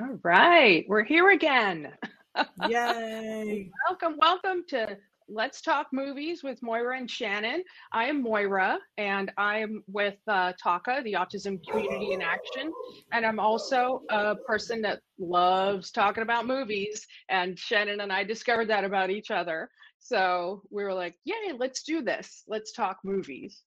All right, we're here again. Yay! welcome, welcome to Let's Talk Movies with Moira and Shannon. I am Moira, and I'm with uh, TACA, the Autism Community in Action, and I'm also a person that loves talking about movies. And Shannon and I discovered that about each other, so we were like, "Yay, let's do this! Let's talk movies."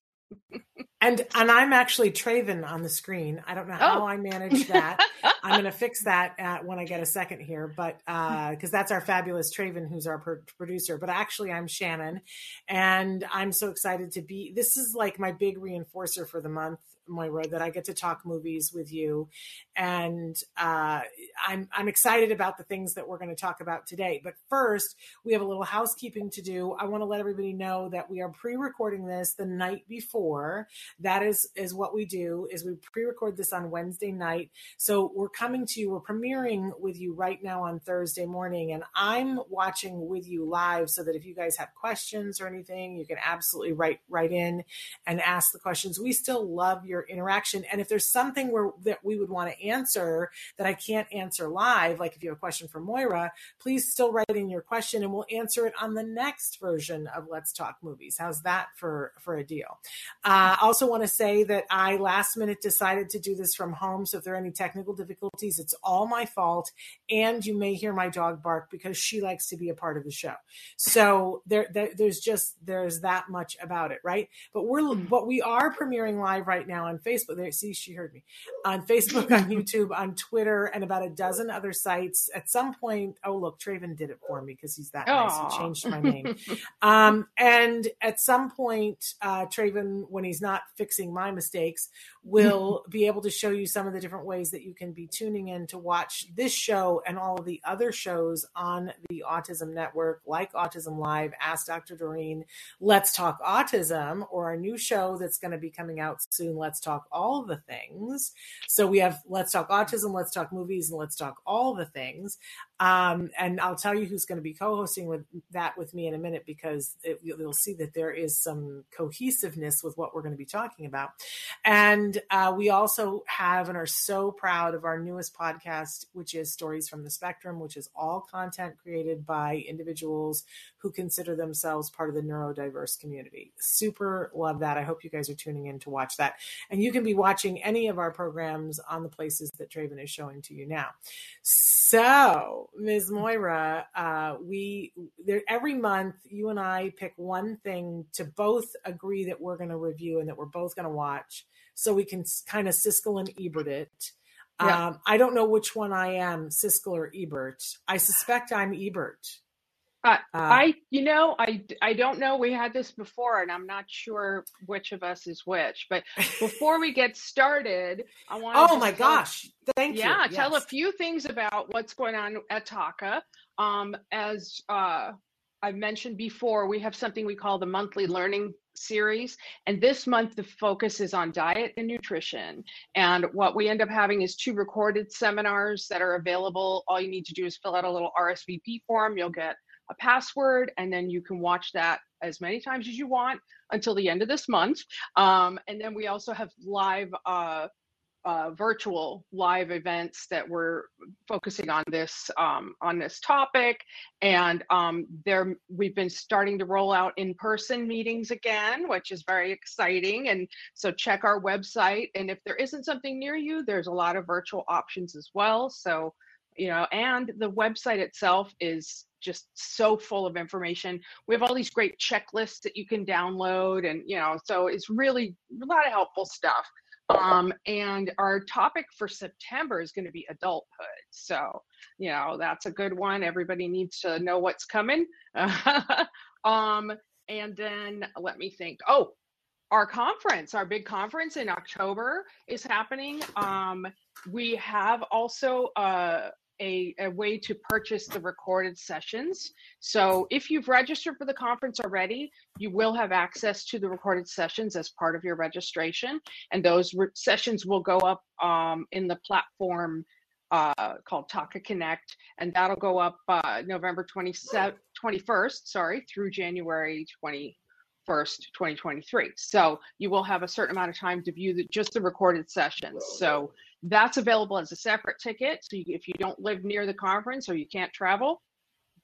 And and I'm actually Traven on the screen. I don't know how oh. I managed that. I'm going to fix that at, when I get a second here, but because uh, that's our fabulous Traven, who's our per- producer. But actually, I'm Shannon, and I'm so excited to be. This is like my big reinforcer for the month Moira, that I get to talk movies with you, and uh, I'm I'm excited about the things that we're going to talk about today. But first, we have a little housekeeping to do. I want to let everybody know that we are pre-recording this the night before. That is is what we do. Is we pre-record this on Wednesday night. So we're coming to you. We're premiering with you right now on Thursday morning, and I'm watching with you live so that if you guys have questions or anything, you can absolutely write write in and ask the questions. We still love your interaction. And if there's something where that we would want to answer that I can't answer live, like if you have a question for Moira, please still write in your question and we'll answer it on the next version of Let's Talk Movies. How's that for for a deal? Uh, I uh, also want to say that I last minute decided to do this from home. So if there are any technical difficulties, it's all my fault. And you may hear my dog bark because she likes to be a part of the show. So there, there there's just there's that much about it, right? But we're what we are premiering live right now on Facebook. There, see, she heard me on Facebook, on YouTube, on Twitter, and about a dozen other sites. At some point, oh look, Traven did it for me because he's that Aww. nice. He changed my name. um, and at some point, uh, Traven, when he's not fixing my mistakes, will be able to show you some of the different ways that you can be tuning in to watch this show and all of the other shows on the Autism Network, like Autism Live, Ask Dr. Doreen, Let's Talk Autism, or our new show that's going to be coming out soon, Let's Talk All the Things. So we have Let's Talk Autism, Let's Talk Movies, and Let's Talk All the Things. Um, and I'll tell you who's going to be co-hosting with that with me in a minute because it, you'll see that there is some cohesiveness with what we're going to be talking about. And uh, we also have and are so proud of our newest podcast, which is Stories from the Spectrum, which is all content created by individuals who consider themselves part of the neurodiverse community. Super love that. I hope you guys are tuning in to watch that. And you can be watching any of our programs on the places that Traven is showing to you now. So Ms. Moira, uh, we there every month you and I pick one thing to both agree that we're going to review and that we're both going to watch, so we can kind of Siskel and Ebert it. Yeah. Um, I don't know which one I am, Siskel or Ebert. I suspect I'm Ebert. Uh, uh, I, you know, I, I don't know. We had this before, and I'm not sure which of us is which. But before we get started, I want. oh my tell, gosh! Thank yeah, you. Yeah, tell a few things about what's going on at TACA. Um, as uh, I've mentioned before, we have something we call the monthly learning series. And this month, the focus is on diet and nutrition. And what we end up having is two recorded seminars that are available. All you need to do is fill out a little RSVP form. You'll get a password, and then you can watch that as many times as you want until the end of this month. Um, and then we also have live uh, uh, virtual live events that we're focusing on this um, on this topic, and um, there we've been starting to roll out in-person meetings again, which is very exciting. And so check our website, and if there isn't something near you, there's a lot of virtual options as well. So you know, and the website itself is just so full of information. We have all these great checklists that you can download, and you know, so it's really a lot of helpful stuff. Um, and our topic for September is going to be adulthood. So, you know, that's a good one. Everybody needs to know what's coming. um, and then let me think. Oh, our conference, our big conference in October is happening. Um, we have also uh, a, a way to purchase the recorded sessions. So if you've registered for the conference already, you will have access to the recorded sessions as part of your registration. And those re- sessions will go up um, in the platform uh, called TACA Connect, and that'll go up uh, November 27, 21st, sorry, through January 21st, 2023. So you will have a certain amount of time to view the, just the recorded sessions. So that's available as a separate ticket. So you, if you don't live near the conference or you can't travel,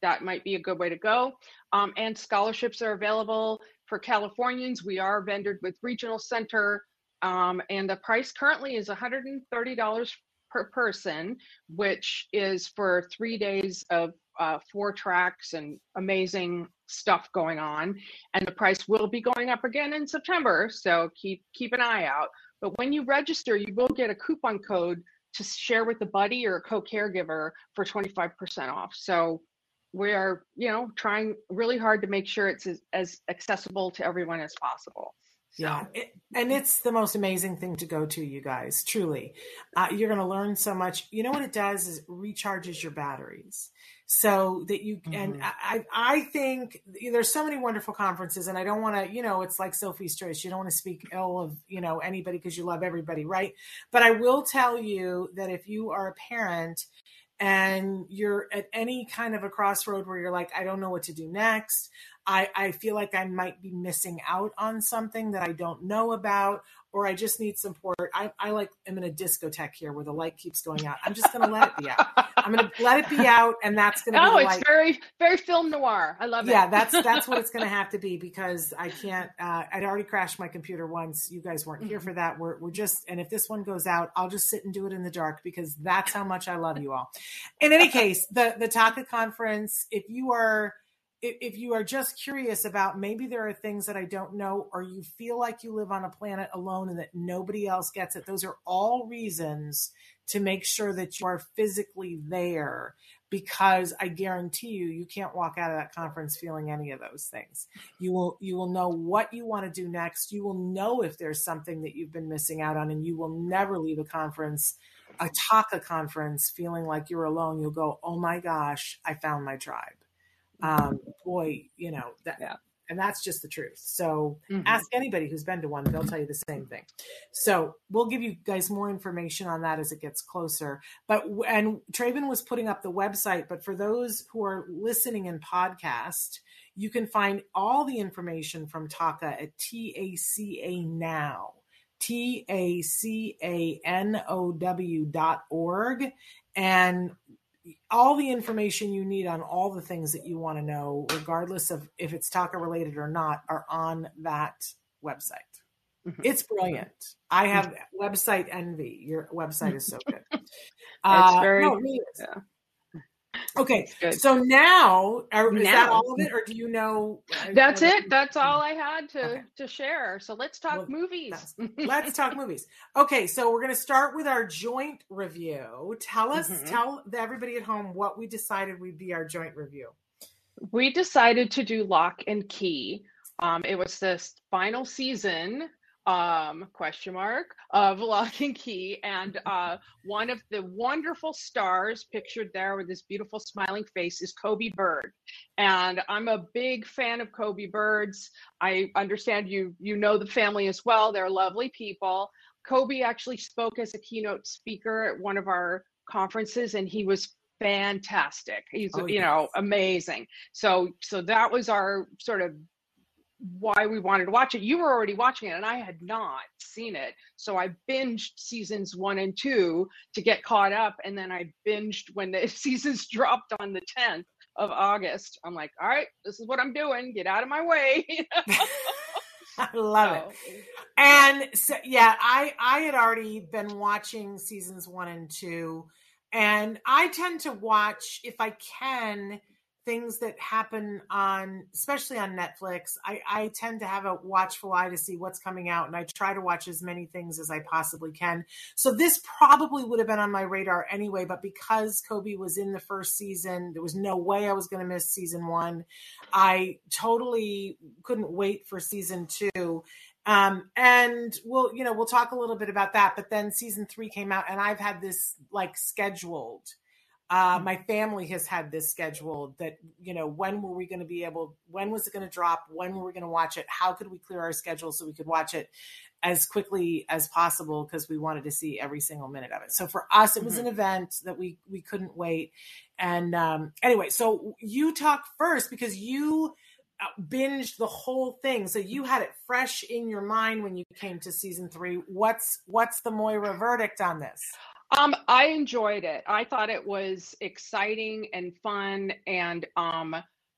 that might be a good way to go. Um, and scholarships are available for Californians. We are vendored with Regional Center, um, and the price currently is $130 per person, which is for three days of uh, four tracks and amazing stuff going on. And the price will be going up again in September, so keep keep an eye out. But when you register, you will get a coupon code to share with a buddy or a co-caregiver for 25% off. So we are, you know, trying really hard to make sure it's as, as accessible to everyone as possible. So. Yeah, it, and it's the most amazing thing to go to, you guys. Truly, uh, you're going to learn so much. You know what it does is recharges your batteries so that you mm-hmm. and I I think there's so many wonderful conferences and I don't want to you know it's like Sophie's choice. You don't want to speak ill of you know anybody because you love everybody right? But I will tell you that if you are a parent and you're at any kind of a crossroad where you're like I don't know what to do next. I, I feel like I might be missing out on something that I don't know about, or I just need support. I, I like am in a discotheque here where the light keeps going out. I'm just gonna let it be out. I'm gonna let it be out, and that's gonna. Oh, be it's light. very very film noir. I love it. Yeah, that's that's what it's gonna have to be because I can't. Uh, I'd already crashed my computer once. You guys weren't here for that. We're we're just, and if this one goes out, I'll just sit and do it in the dark because that's how much I love you all. In any case, the the TACA conference. If you are if you are just curious about maybe there are things that I don't know, or you feel like you live on a planet alone and that nobody else gets it, those are all reasons to make sure that you are physically there because I guarantee you you can't walk out of that conference feeling any of those things. You will you will know what you want to do next. You will know if there's something that you've been missing out on and you will never leave a conference a TACA conference feeling like you're alone. You'll go, "Oh my gosh, I found my tribe." Um, boy, you know that. Yeah. And that's just the truth. So mm-hmm. ask anybody who's been to one; they'll tell you the same thing. So we'll give you guys more information on that as it gets closer. But and Traven was putting up the website. But for those who are listening in podcast, you can find all the information from TACA at TACA now. T A C A N O W dot org. And all the information you need on all the things that you want to know, regardless of if it's TACA related or not, are on that website. Mm-hmm. It's brilliant. I have website envy. Your website is so good. Uh, it's very, no, really yeah. Okay, so now, are, now, is that all of it, or do you know? Uh, that's it. That's all I had to okay. to share. So let's talk well, movies. let's talk movies. Okay, so we're going to start with our joint review. Tell us, mm-hmm. tell everybody at home what we decided would be our joint review. We decided to do Locke and Key. Um, it was the final season um, question mark of Locke and Key, and uh, one of the wonderful stars pictured there with this beautiful smiling face is Coby Bird, and I'm a big fan of Coby Birds. I understand you you know the family as well. They're lovely people. Coby actually spoke as a keynote speaker at one of our conferences, and he was fantastic. He's oh, you know amazing. So so that was our sort of why we wanted to watch it. You were already watching it, and I had not seen it. So I binged seasons one and two to get caught up, and then I binged when the seasons dropped on the 10th of August. I'm like, all right, this is what I'm doing. Get out of my way. I love so, it. And so, yeah, I I had already been watching seasons one and two, and I tend to watch if I can things that happen on especially on netflix I, I tend to have a watchful eye to see what's coming out and i try to watch as many things as i possibly can so this probably would have been on my radar anyway but because coby was in the first season there was no way i was going to miss season one i totally couldn't wait for season two um, and we'll, you know, we'll talk a little bit about that. But then season three came out, and I've had this like scheduled uh, my family has had this scheduled that, you know, when were we going to be able, when was it going to drop? When were we going to watch it? How could we clear our schedule so we could watch it as quickly as possible? Because we wanted to see every single minute of it. So for us, it was mm-hmm. an event that we, we couldn't wait. And um, anyway, so you talk first because you uh, binged the whole thing. So you had it fresh in your mind when you came to season three. What's, what's the Moira verdict on this? Um, I enjoyed it. I thought it was exciting and fun, and um,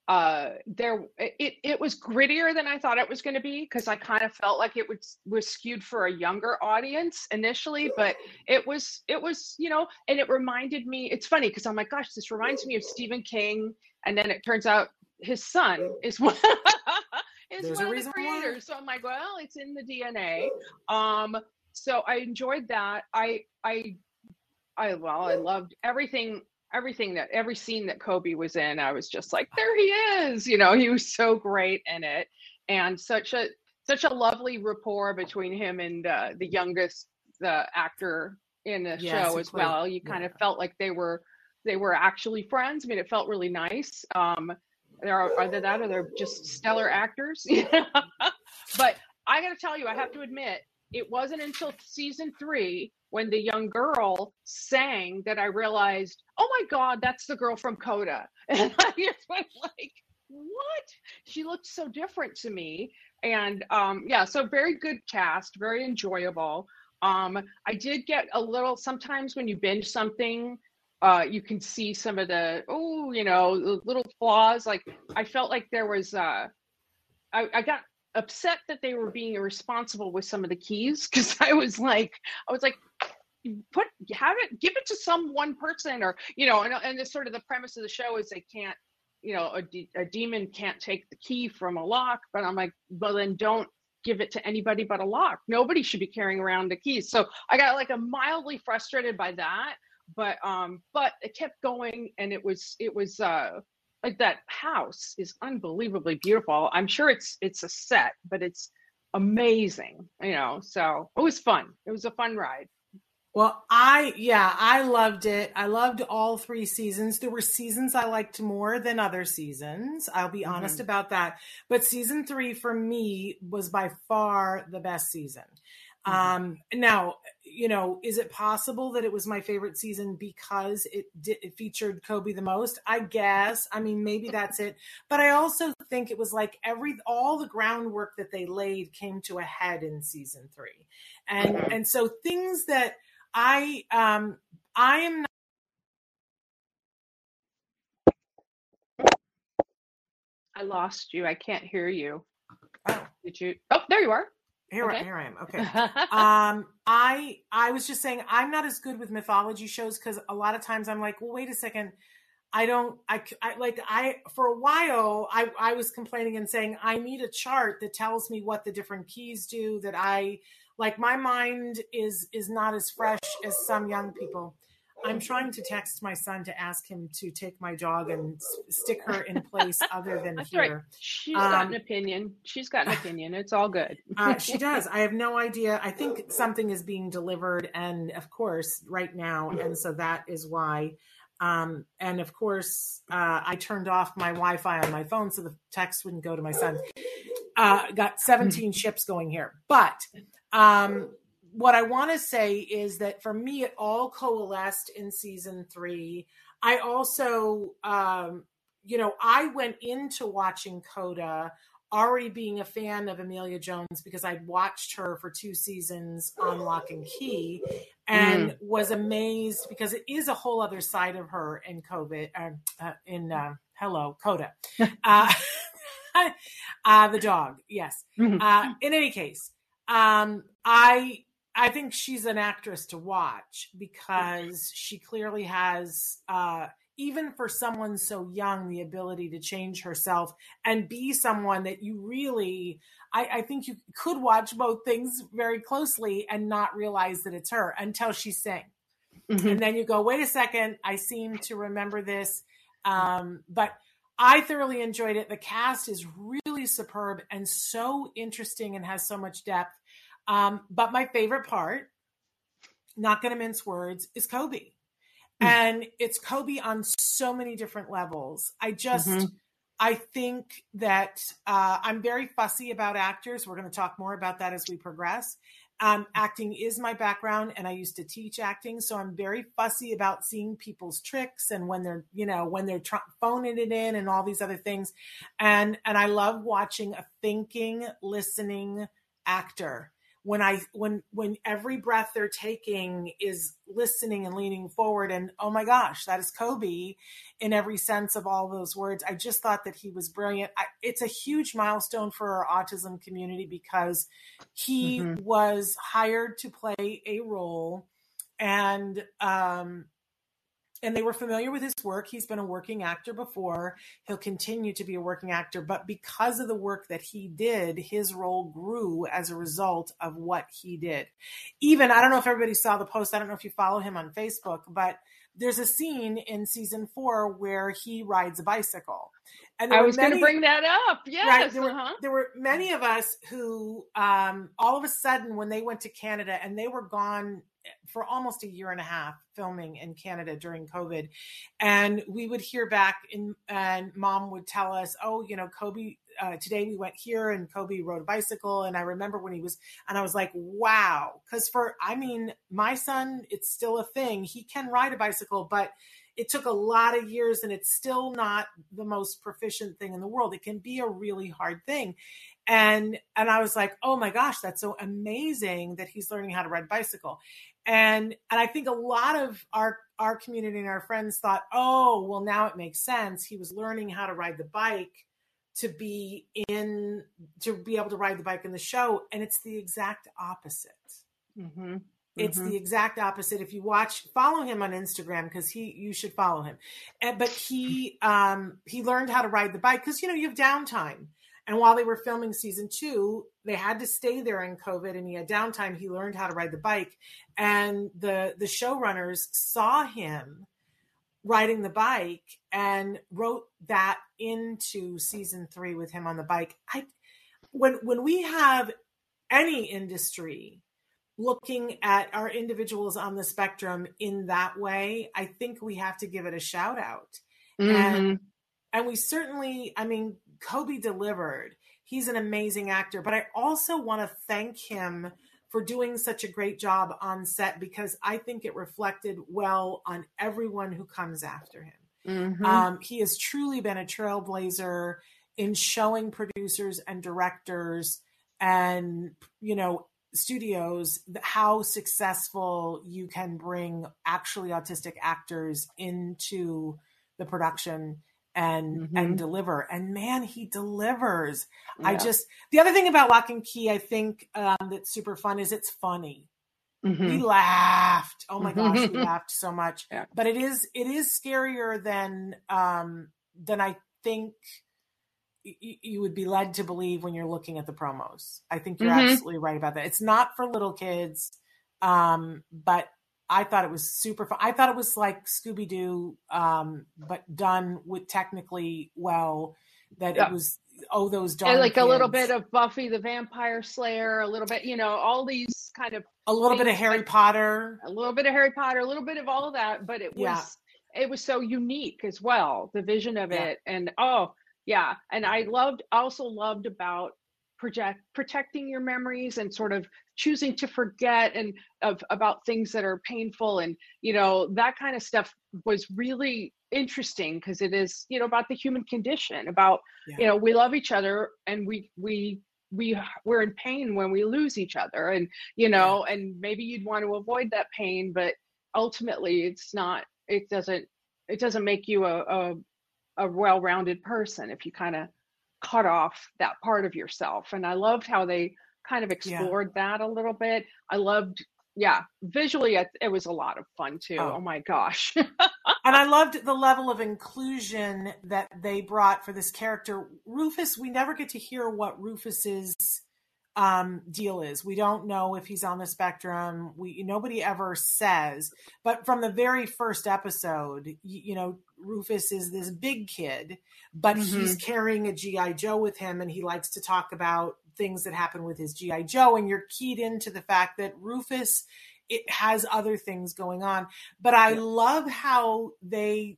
uh, there it it was grittier than I thought it was going to be because I kind of felt like it was was skewed for a younger audience initially, but it was it was you know, and it reminded me. It's funny because I'm like, gosh, this reminds me of Stephen King, and then it turns out his son is one. is There's one of the creators. Why. So I'm like, well, it's in the DNA. Um, so I enjoyed that. I I I well, I loved everything everything that every scene that Coby was in, I was just like, there he is. You know, he was so great in it, and such a such a lovely rapport between him and uh, the youngest the actor in the yes, show as well. You kind yeah. of felt like they were they were actually friends. I mean, it felt really nice. Um, there are either that or they're just stellar actors. but I got to tell you, I have to admit, it wasn't until season three when the young girl sang that I realized, oh my God, that's the girl from Coda. And I just went like, what? She looked so different to me. And um, yeah, so very good cast, very enjoyable. Um, I did get a little, sometimes when you binge something, uh, you can see some of the, oh, you know, little flaws. Like I felt like there was, uh, I, I got upset that they were being irresponsible with some of the keys because I was like, I was like, put have it, give it to some one person, or you know, and and the sort of the premise of the show is they can't, you know, a, de- a demon can't take the key from a lock, but I'm like, well then don't give it to anybody but a lock. Nobody should be carrying around the keys. So I got like a mildly frustrated by that, but um, but it kept going, and it was it was uh like that house is unbelievably beautiful. I'm sure it's it's a set, but it's amazing, you know. So it was fun. It was a fun ride. Well, I yeah, I loved it. I loved all three seasons. There were seasons I liked more than other seasons. I'll be mm-hmm. honest about that. But season 3 for me was by far the best season. Mm-hmm. Um now, you know, is it possible that it was my favorite season because it did, it featured Coby the most? I guess. I mean, maybe that's it. But I also think it was like every all the groundwork that they laid came to a head in season 3. And mm-hmm. and so things that I um I am not I lost you. I can't hear you. Oh. Did you? Oh, there you are. Here, okay. here I am. Okay. um, I I was just saying I'm not as good with mythology shows because a lot of times I'm like, well, wait a second. I don't. I, I like. I for a while I I was complaining and saying I need a chart that tells me what the different keys do. That I like my mind is is not as fresh as some young people i'm trying to text my son to ask him to take my dog and stick her in place other than That's here. Right. she's um, got an opinion. She's got an opinion. It's all good. Uh, she does. I have no idea. I think something is being delivered and of course right now. And so that is why. Um, and of course, uh, I turned off my Wi Fi on my phone so the text wouldn't go to my son. Uh, got 17 ships going here. But um, what I want to say is that for me, it all coalesced in season three. I also, um, you know, I went into watching Coda already being a fan of Emilia Jones because I'd watched her for two seasons on Locke and Key and mm. was amazed because it is a whole other side of her in COVID, uh, uh, in uh, Hello, Coda. Uh, uh, the dog, yes. Mm-hmm. Uh, in any case, um, I I think she's an actress to watch because she clearly has uh, even for someone so young, the ability to change herself and be someone that you really, I, I, think you could watch both things very closely and not realize that it's her until she sang. Mm-hmm. And then you go, wait a second, I seem to remember this. Um, but I thoroughly enjoyed it. The cast is really superb and so interesting and has so much depth. Um, but my favorite part, not going to mince words, is Coby. Mm. and it's Coby on so many different levels. I just, mm-hmm. I think that uh, I'm very fussy about actors. We're going to talk more about that as we progress. Um, acting is my background, and I used to teach acting, so I'm very fussy about seeing people's tricks and when they're, you know, when they're tr- phoning it in and all these other things. And and I love watching a thinking, listening actor when i when when every breath they're taking is listening and leaning forward and oh my gosh that is coby in every sense of all those words i just thought that he was brilliant I, it's a huge milestone for our autism community because he mm-hmm. was hired to play a role and um and they were familiar with his work. He's been a working actor before. He'll continue to be a working actor, but because of the work that he did, his role grew as a result of what he did. Even, I don't know if everybody saw the post, I don't know if you follow him on Facebook, but there's a scene in season four where he rides a bicycle. And I was going to bring that up. Yes. Right, there, uh-huh. were, there, were, many of us who, um, all of a sudden, when they went to Canada and they were gone for almost a year and a half filming in Canada during COVID. And we would hear back in, and mom would tell us, oh, you know, Coby, uh, today we went here and Coby rode a bicycle. And I remember when he was, and I was like, wow. Cause for, I mean, my son, it's still a thing. He can ride a bicycle, but it took a lot of years and it's still not the most proficient thing in the world. It can be a really hard thing and and i was like oh my gosh that's so amazing that he's learning how to ride bicycle and and i think a lot of our our community and our friends thought oh well now it makes sense he was learning how to ride the bike to be in to be able to ride the bike in the show and it's the exact opposite mm-hmm. It's mm-hmm. the exact opposite. If you watch, follow him on Instagram because he, you should follow him. And, but he, um, he learned how to ride the bike because you know you have downtime. And while they were filming season two, they had to stay there in COVID and he had downtime. He learned how to ride the bike. And the the showrunners saw him riding the bike and wrote that into season three with him on the bike. I when when we have any industry looking at our individuals on the spectrum in that way, I think we have to give it a shout out. Mm-hmm. And and we certainly, I mean, Coby delivered. He's an amazing actor, but I also want to thank him for doing such a great job on set because I think it reflected well on everyone who comes after him. Mm-hmm. Um, he has truly been a trailblazer in showing producers and directors and you know studios how successful you can bring actually autistic actors into the production and mm-hmm. and deliver and man he delivers yeah. i just the other thing about Locke and Key i think um, that's super fun is it's funny mm-hmm. we laughed oh my gosh we laughed so much yeah. but it is it is scarier than um than i think y- you would be led to believe when you're looking at the promos i think you're mm-hmm. absolutely right about that it's not for little kids um but I thought it was super fun. I thought it was like Scooby Doo, um, but done with technically well. That yeah. it was oh those darn and like kids. a little bit of Buffy the Vampire Slayer, a little bit you know all these kind of a little bit of Harry like, Potter, a little bit of Harry Potter, a little bit of all of that, but it was yeah. it was so unique as well. The vision of yeah. it and oh yeah, and I loved also loved about project protecting your memories and sort of choosing to forget and of about things that are painful and you know that kind of stuff was really interesting because it is you know about the human condition about yeah. you know we love each other and we we we we're in pain when we lose each other and you know yeah. and maybe you'd want to avoid that pain but ultimately it's not it doesn't it doesn't make you a a, a well-rounded person if you kind of cut off that part of yourself and i loved how they kind of explored yeah. that a little bit i loved yeah visually it, it was a lot of fun too oh, oh my gosh and i loved the level of inclusion that they brought for this character rufus we never get to hear what rufus's um, deal is. We don't know if he's on the spectrum. We nobody ever says. But from the very first episode, you, you know, Rufus is this big kid, but mm-hmm. he's carrying a GI Joe with him, and he likes to talk about things that happen with his GI Joe. And you're keyed into the fact that Rufus it has other things going on. But I love how they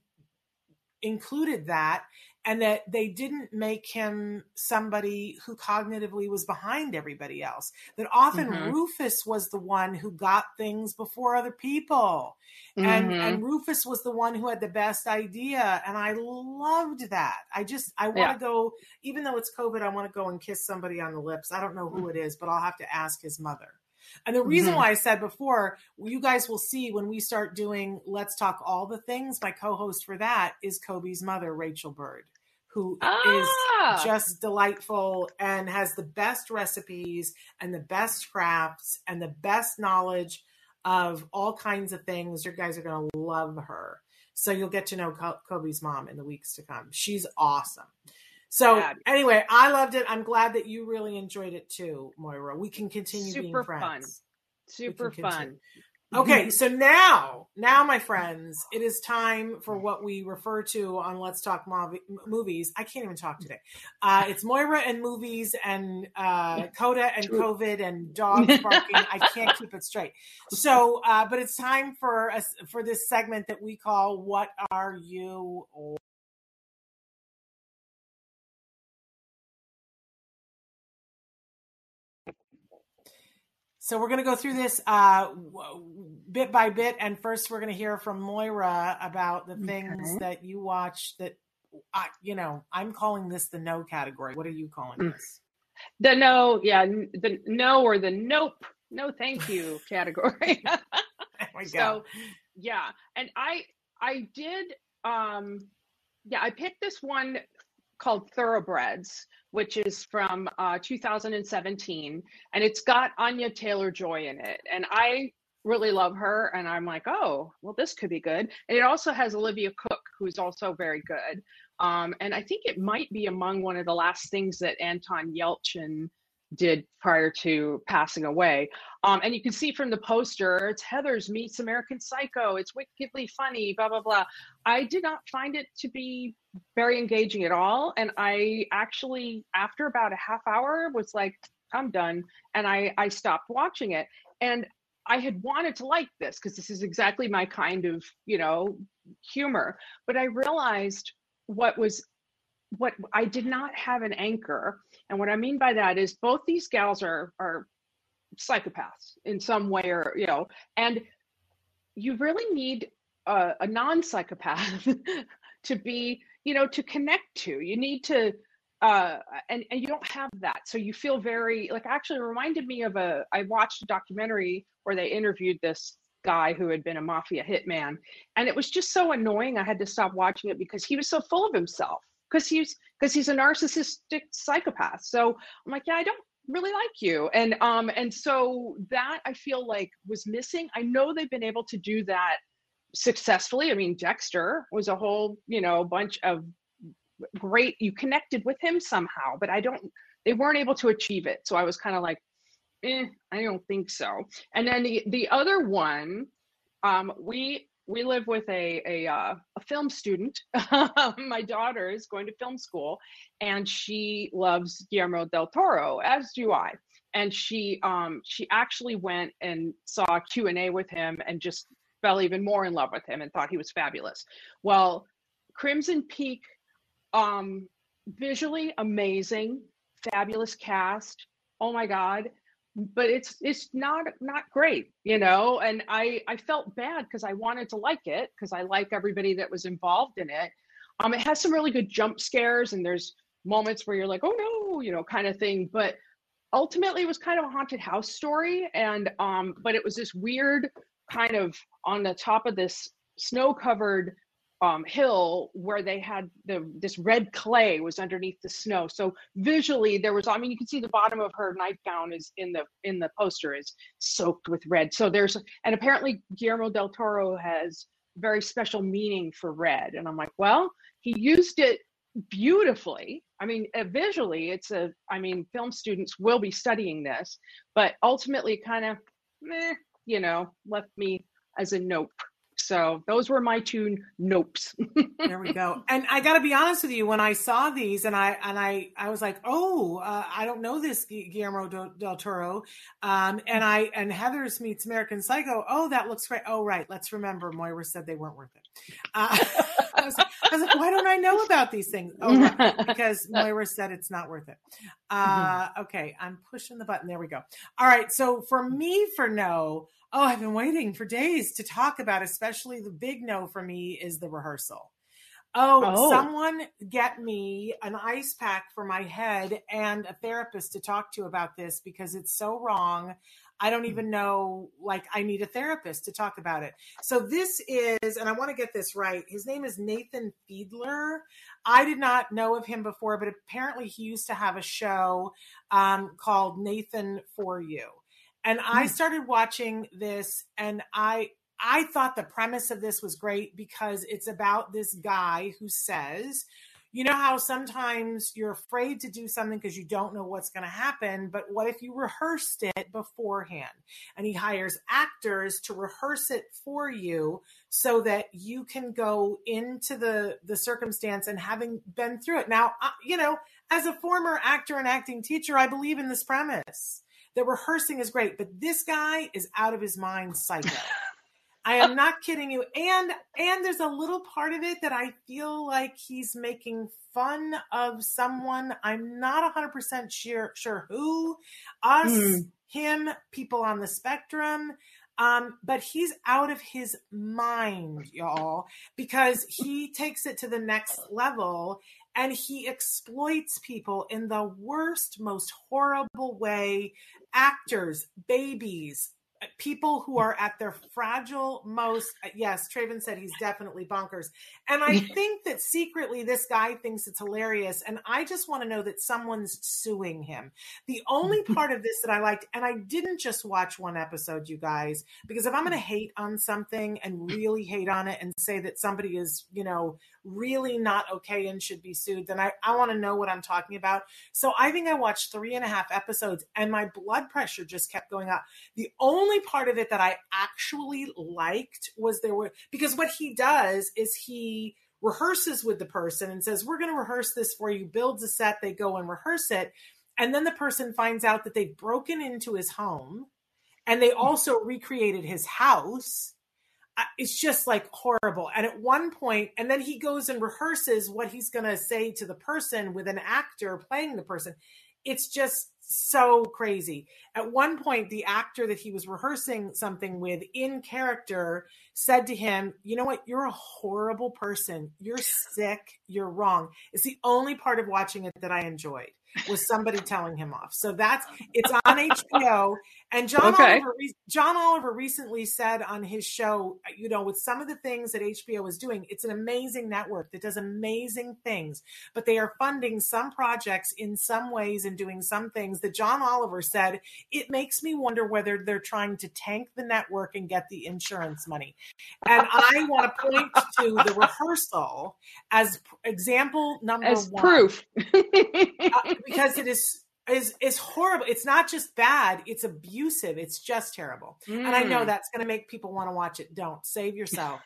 included that and that they didn't make him somebody who cognitively was behind everybody else. That often mm-hmm. Rufus was the one who got things before other people. Mm-hmm. And and Rufus was the one who had the best idea and I loved that. I just I want to yeah. go even though it's covid I want to go and kiss somebody on the lips. I don't know who mm. it is, but I'll have to ask his mother. And the reason mm-hmm. why I said before, you guys will see when we start doing Let's Talk All the Things, my co host for that is Coby's mother, Rachel Bird, who ah. is just delightful and has the best recipes and the best crafts and the best knowledge of all kinds of things. You guys are going to love her. So you'll get to know Coby's mom in the weeks to come. She's awesome. So anyway, I loved it. I'm glad that you really enjoyed it too, Moira. We can continue Super being friends. Fun. Super fun. Okay, so now, now, my friends, it is time for what we refer to on Let's Talk Mov- Movies. I can't even talk today. Uh, it's Moira and movies and uh, Coda and COVID and dogs barking. I can't keep it straight. So, uh, but it's time for us for this segment that we call "What Are You?" So we're going to go through this uh, bit by bit, and first we're going to hear from Moira about the things okay. that you watch. That I, you know, I'm calling this the no category. What are you calling mm. this? The no, yeah, the no or the nope, no, thank you category. so, yeah, and I, I did, um, yeah, I picked this one called Thoroughbreds, which is from uh, 2017, and it's got Anya Taylor Joy in it, and I really love her, and I'm like, oh, well, this could be good. And it also has Olivia Cooke, who's also very good, um, and I think it might be among one of the last things that Anton Yelchin did prior to passing away. Um, and you can see from the poster, it's Heathers meets American Psycho. It's wickedly funny, blah, blah, blah. I did not find it to be very engaging at all. And I actually, after about a half hour, was like, I'm done. And I, I stopped watching it. And I had wanted to like this because this is exactly my kind of, you know, humor. But I realized what was what I did not have an anchor. And what I mean by that is both these gals are are psychopaths in some way or you know, and you really need a, a non-psychopath to be, you know, to connect to. You need to uh, and and you don't have that so you feel very like actually reminded me of a i watched a documentary where they interviewed this guy who had been a mafia hitman and it was just so annoying i had to stop watching it because he was so full of himself because he's because he's a narcissistic psychopath. So I'm like, yeah, I don't really like you. And um and so that I feel like was missing. I know they've been able to do that successfully. I mean, Dexter was a whole, you know, bunch of great you connected with him somehow, but I don't they weren't able to achieve it. So I was kind of like, eh, I don't think so. And then the the other one, um, we we live with a a, uh, a film student. My daughter is going to film school, and she loves Guillermo del Toro, as do I. And she um she actually went and saw Q and A with him, and just fell even more in love with him, and thought he was fabulous. Well, Crimson Peak, um, visually amazing, fabulous cast. Oh my God, but it's it's not not great you know and i i felt bad because i wanted to like it because i like everybody that was involved in it um it has some really good jump scares and there's moments where you're like oh no you know kind of thing but ultimately it was kind of a haunted house story and um but it was this weird kind of on the top of this snow covered um, hill where they had the this red clay was underneath the snow. So visually, there was. I mean, you can see the bottom of her nightgown is in the in the poster is soaked with red. So there's and apparently Guillermo del Toro has very special meaning for red. And I'm like, well, he used it beautifully. I mean, uh, visually, it's a. I mean, film students will be studying this, but ultimately, kind of, you know, left me as a nope. So those were my two nopes. there we go. And I got to be honest with you, when I saw these, and I and I I was like, oh, uh, I don't know this Guillermo del, Toro, um, and I and Heathers meets American Psycho. Oh, that looks great. Oh, right. Let's remember, Moira said they weren't worth it. Uh, I, was, I, was, like, why don't I know about these things? Oh, right, because Moira said it's not worth it. Uh, okay, I'm pushing the button. There we go. All right. So for me, for no oh, I've been waiting for days to talk about, especially the big no for me is the rehearsal. Oh, oh, someone get me an ice pack for my head and a therapist to talk to about this because it's so wrong. I don't even know, like, I need a therapist to talk about it. So, this is, and I want to get this right. His name is Nathan Fielder. I did not know of him before, but apparently he used to have a show um, called Nathan for You and I hmm. started watching this and I I thought the premise of this was great because it's about this guy who says, you know how sometimes you're afraid to do something because you don't know what's going to happen, but what if you rehearsed it beforehand? And he hires actors to rehearse it for you so that you can go into the the circumstance and having been through it. Now, uh, you know, as a former actor and acting teacher, I believe in this premise the rehearsing is great, but this guy is out of his mind psycho. I am not kidding you. And and there's a little part of it that I feel like he's making fun of someone. I'm not 100% sure sure who. Us, mm. him, people on the spectrum. Um, but he's out of his mind, y'all, because he takes it to the next level and he exploits people in the worst, most horrible way. Actors, babies, people who are at their fragile most uh, yes traven said he's definitely bonkers and i think that secretly this guy thinks it's hilarious and i just want to know that someone's suing him the only part of this that i liked and i didn't just watch one episode you guys because if i'm going to hate on something and really hate on it and say that somebody is you know really not okay and should be sued, then I, I want to know what I'm talking about. So I think I watched three and a half episodes and my blood pressure just kept going up. The only part of it that I actually liked was there were, because what he does is he, rehearses with the person and says, We're going to rehearse this for you, builds a set, they go and rehearse it. And then the person finds out that they've broken into his home and they hmm. also recreated his house it's just like horrible. And at one point, and then he goes and rehearses what he's going to say to the person with an actor playing the person. It's just so crazy. At one point, the actor that he was rehearsing something with in character said to him, You know what? You're a horrible person. You're sick. You're wrong. It's the only part of watching it that I enjoyed was somebody telling him off. So that's it's on HBO. And John okay. Oliver, John Oliver recently said on his show, you know, with some of the things that HBO is doing, it's an amazing network that does amazing things, but they are funding some projects in some ways and doing some things that John Oliver said it makes me wonder whether they're trying to tank the network and get the insurance money. And I want to point to the rehearsal as example number as one. proof. uh, because it is is is horrible. It's not just bad; it's abusive. It's just terrible. Mm. And I know mm. that's going to make people want to watch it. Don't save yourself.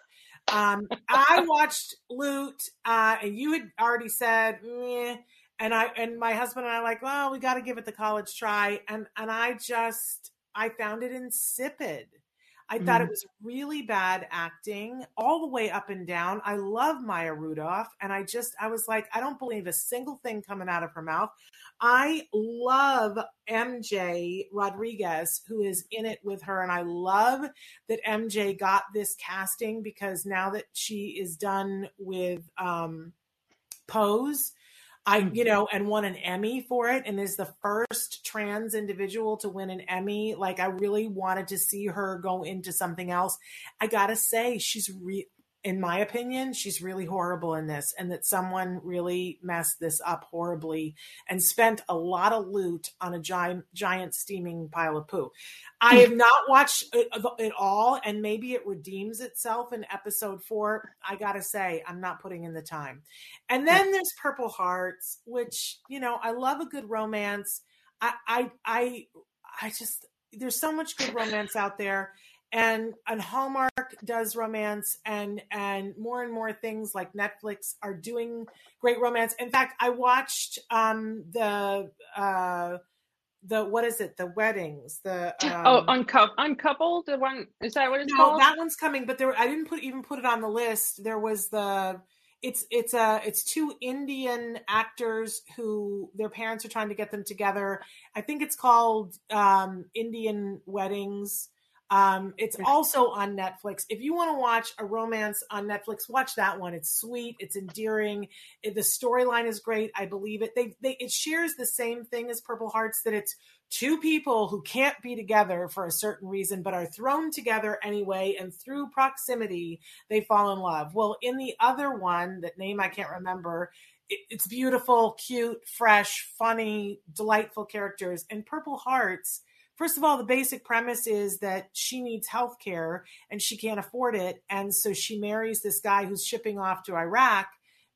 um, I watched Loot, uh, and you had already said, Meh. and I and my husband and I like, well, we got to give it the college try, and and I just I found it insipid. I mm. thought it mm. was really bad acting all the way up and down. I love Maya Rudolph, and I just, I was like, I don't believe a single thing coming out of her mouth. I love MJ Rodriguez, who is in it with her. And I love that MJ got this casting because now that she is done with um, Pose, I, you mm-hmm. know, and won an Emmy for it and is the first trans individual to win an Emmy. Like, I really wanted to see her go into something else. I gotta say, she's re- in my opinion, she's really horrible in this, and that someone really messed this up horribly and spent a lot of loot on a giant, giant steaming pile of poo. I have hmm. not watched uh, uh, it, it all, and maybe it redeems itself in episode four. I gotta say, I'm not putting in the time. And then there's Purple Hearts, which you know I love a good romance. I, I, I, I just there's so much good romance out there and and Hallmark does romance and and more and more things like Netflix are doing great romance. In fact, I watched um the uh the what is it? The weddings. The oh, um, oh uncu- uncoupled. The one is that what it's no, called? that one's coming, but there I didn't put even put it on the list. There was the it's it's a it's two Indian actors who their parents are trying to get them together. I think it's called um, Indian Weddings. Um, it's also on Netflix. If you want to watch a romance on Netflix, watch that one. It's sweet, it's endearing. It, the storyline is great. I believe it. They, they it shares the same thing as Purple Hearts that it's two people who can't be together for a certain reason but are thrown together anyway and through proximity they fall in love. Well, in the other one, that name I can't remember, it, it's beautiful, cute, fresh, funny, delightful characters. And Purple Hearts first of all, the basic premise is that she needs health care and she can't afford it. And so she marries this guy who's shipping off to Iraq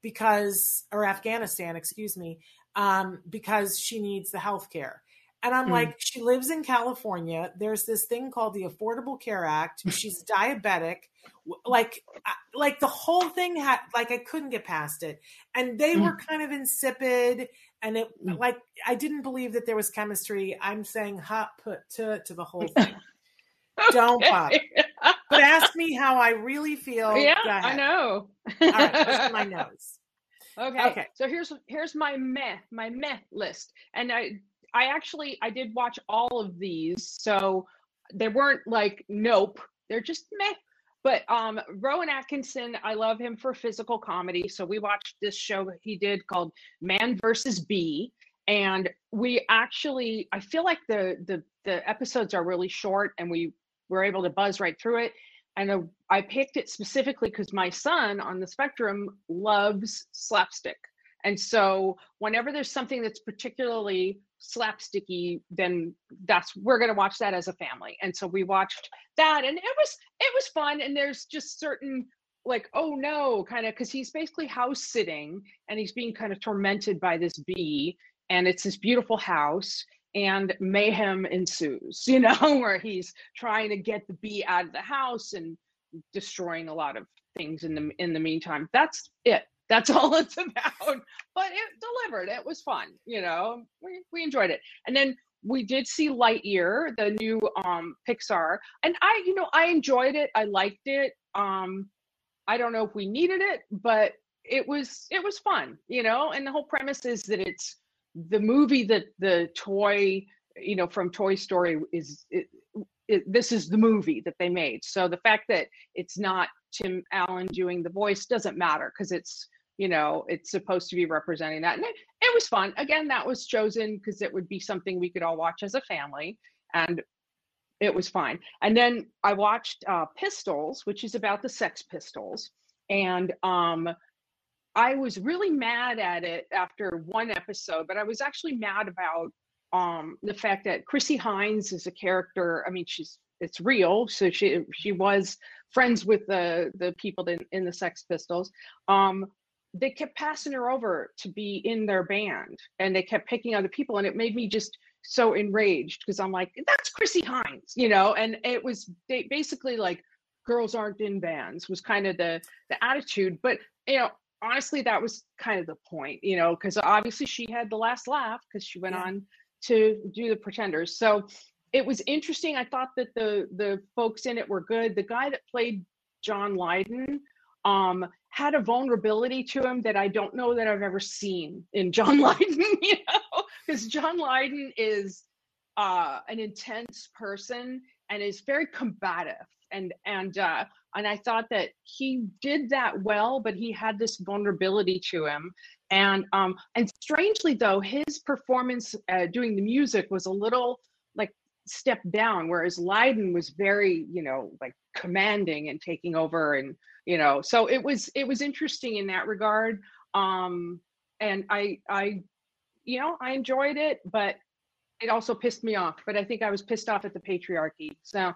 because, or Afghanistan, excuse me, um, because she needs the health care. And I'm mm. like, she lives in California. There's this thing called the Affordable Care Act. She's diabetic. Like, like the whole thing had, like, I couldn't get past it. And they mm. were kind of insipid and it mm. like I didn't believe that there was chemistry. I'm saying hot put to to the whole thing. Don't pop. But ask me how I really feel. Yeah, I know. All right, my nose. Okay. Okay. So here's here's my meh my meh list, and I I actually I did watch all of these, so they weren't like nope. They're just meh. But um, Rowan Atkinson, I love him for physical comedy. So we watched this show he did called Man versus Bee, and we actually I feel like the the the episodes are really short, and we were able to buzz right through it. And uh, I picked it specifically because my son on the spectrum loves slapstick. And so whenever there's something that's particularly slapsticky, then that's we're gonna watch that as a family. And so we watched that, and it was it was fun. And there's just certain like oh no kind of because he's basically house sitting and he's being kind of tormented by this bee and it's this beautiful house and mayhem ensues you know where he's trying to get the bee out of the house and destroying a lot of things in the in the meantime that's it that's all it's about. But it delivered. It was fun. You know, we, we enjoyed it. And then we did see Lightyear, the new um Pixar, and I, you know, I enjoyed it. I liked it. Um, I don't know if we needed it, but it was it was fun, you know. And the whole premise is that it's the movie that the toy, you know, from Toy Story is. It, it, this is the movie that they made. So the fact that it's not Tim Allen doing the voice doesn't matter because it's you know it's supposed to be representing that. And it, it was fun. Again that was chosen because it would be something we could all watch as a family and it was fine. And then i watched uh, pistols which is about the sex pistols and um i was really mad at it after one episode but i was actually mad about um the fact that Chrissie Hynde is a character i mean she's it's real so she she was friends with the the people in, in the sex pistols. Um they kept passing her over to be in their band and they kept picking other people and it made me just so enraged because i'm like that's Chrissie Hynde you know and it was basically like girls aren't in bands was kind of the the attitude but you know honestly that was kind of the point you know because obviously she had the last laugh because she went yeah. on to do the pretenders so it was interesting. I thought that the the folks in it were good. The guy that played John Lydon um, had a vulnerability to him that I don't know that I've ever seen in John Lydon. You know, because John Lydon is uh, an intense person and is very combative and and uh, and I thought that he did that well, but he had this vulnerability to him, and um and strangely though, his performance uh, doing the music was a little like stepped down, whereas Lydon was very you know like commanding and taking over, and you know so it was it was interesting in that regard. Um, and I I you know I enjoyed it, but it also pissed me off. But I think I was pissed off at the patriarchy. So.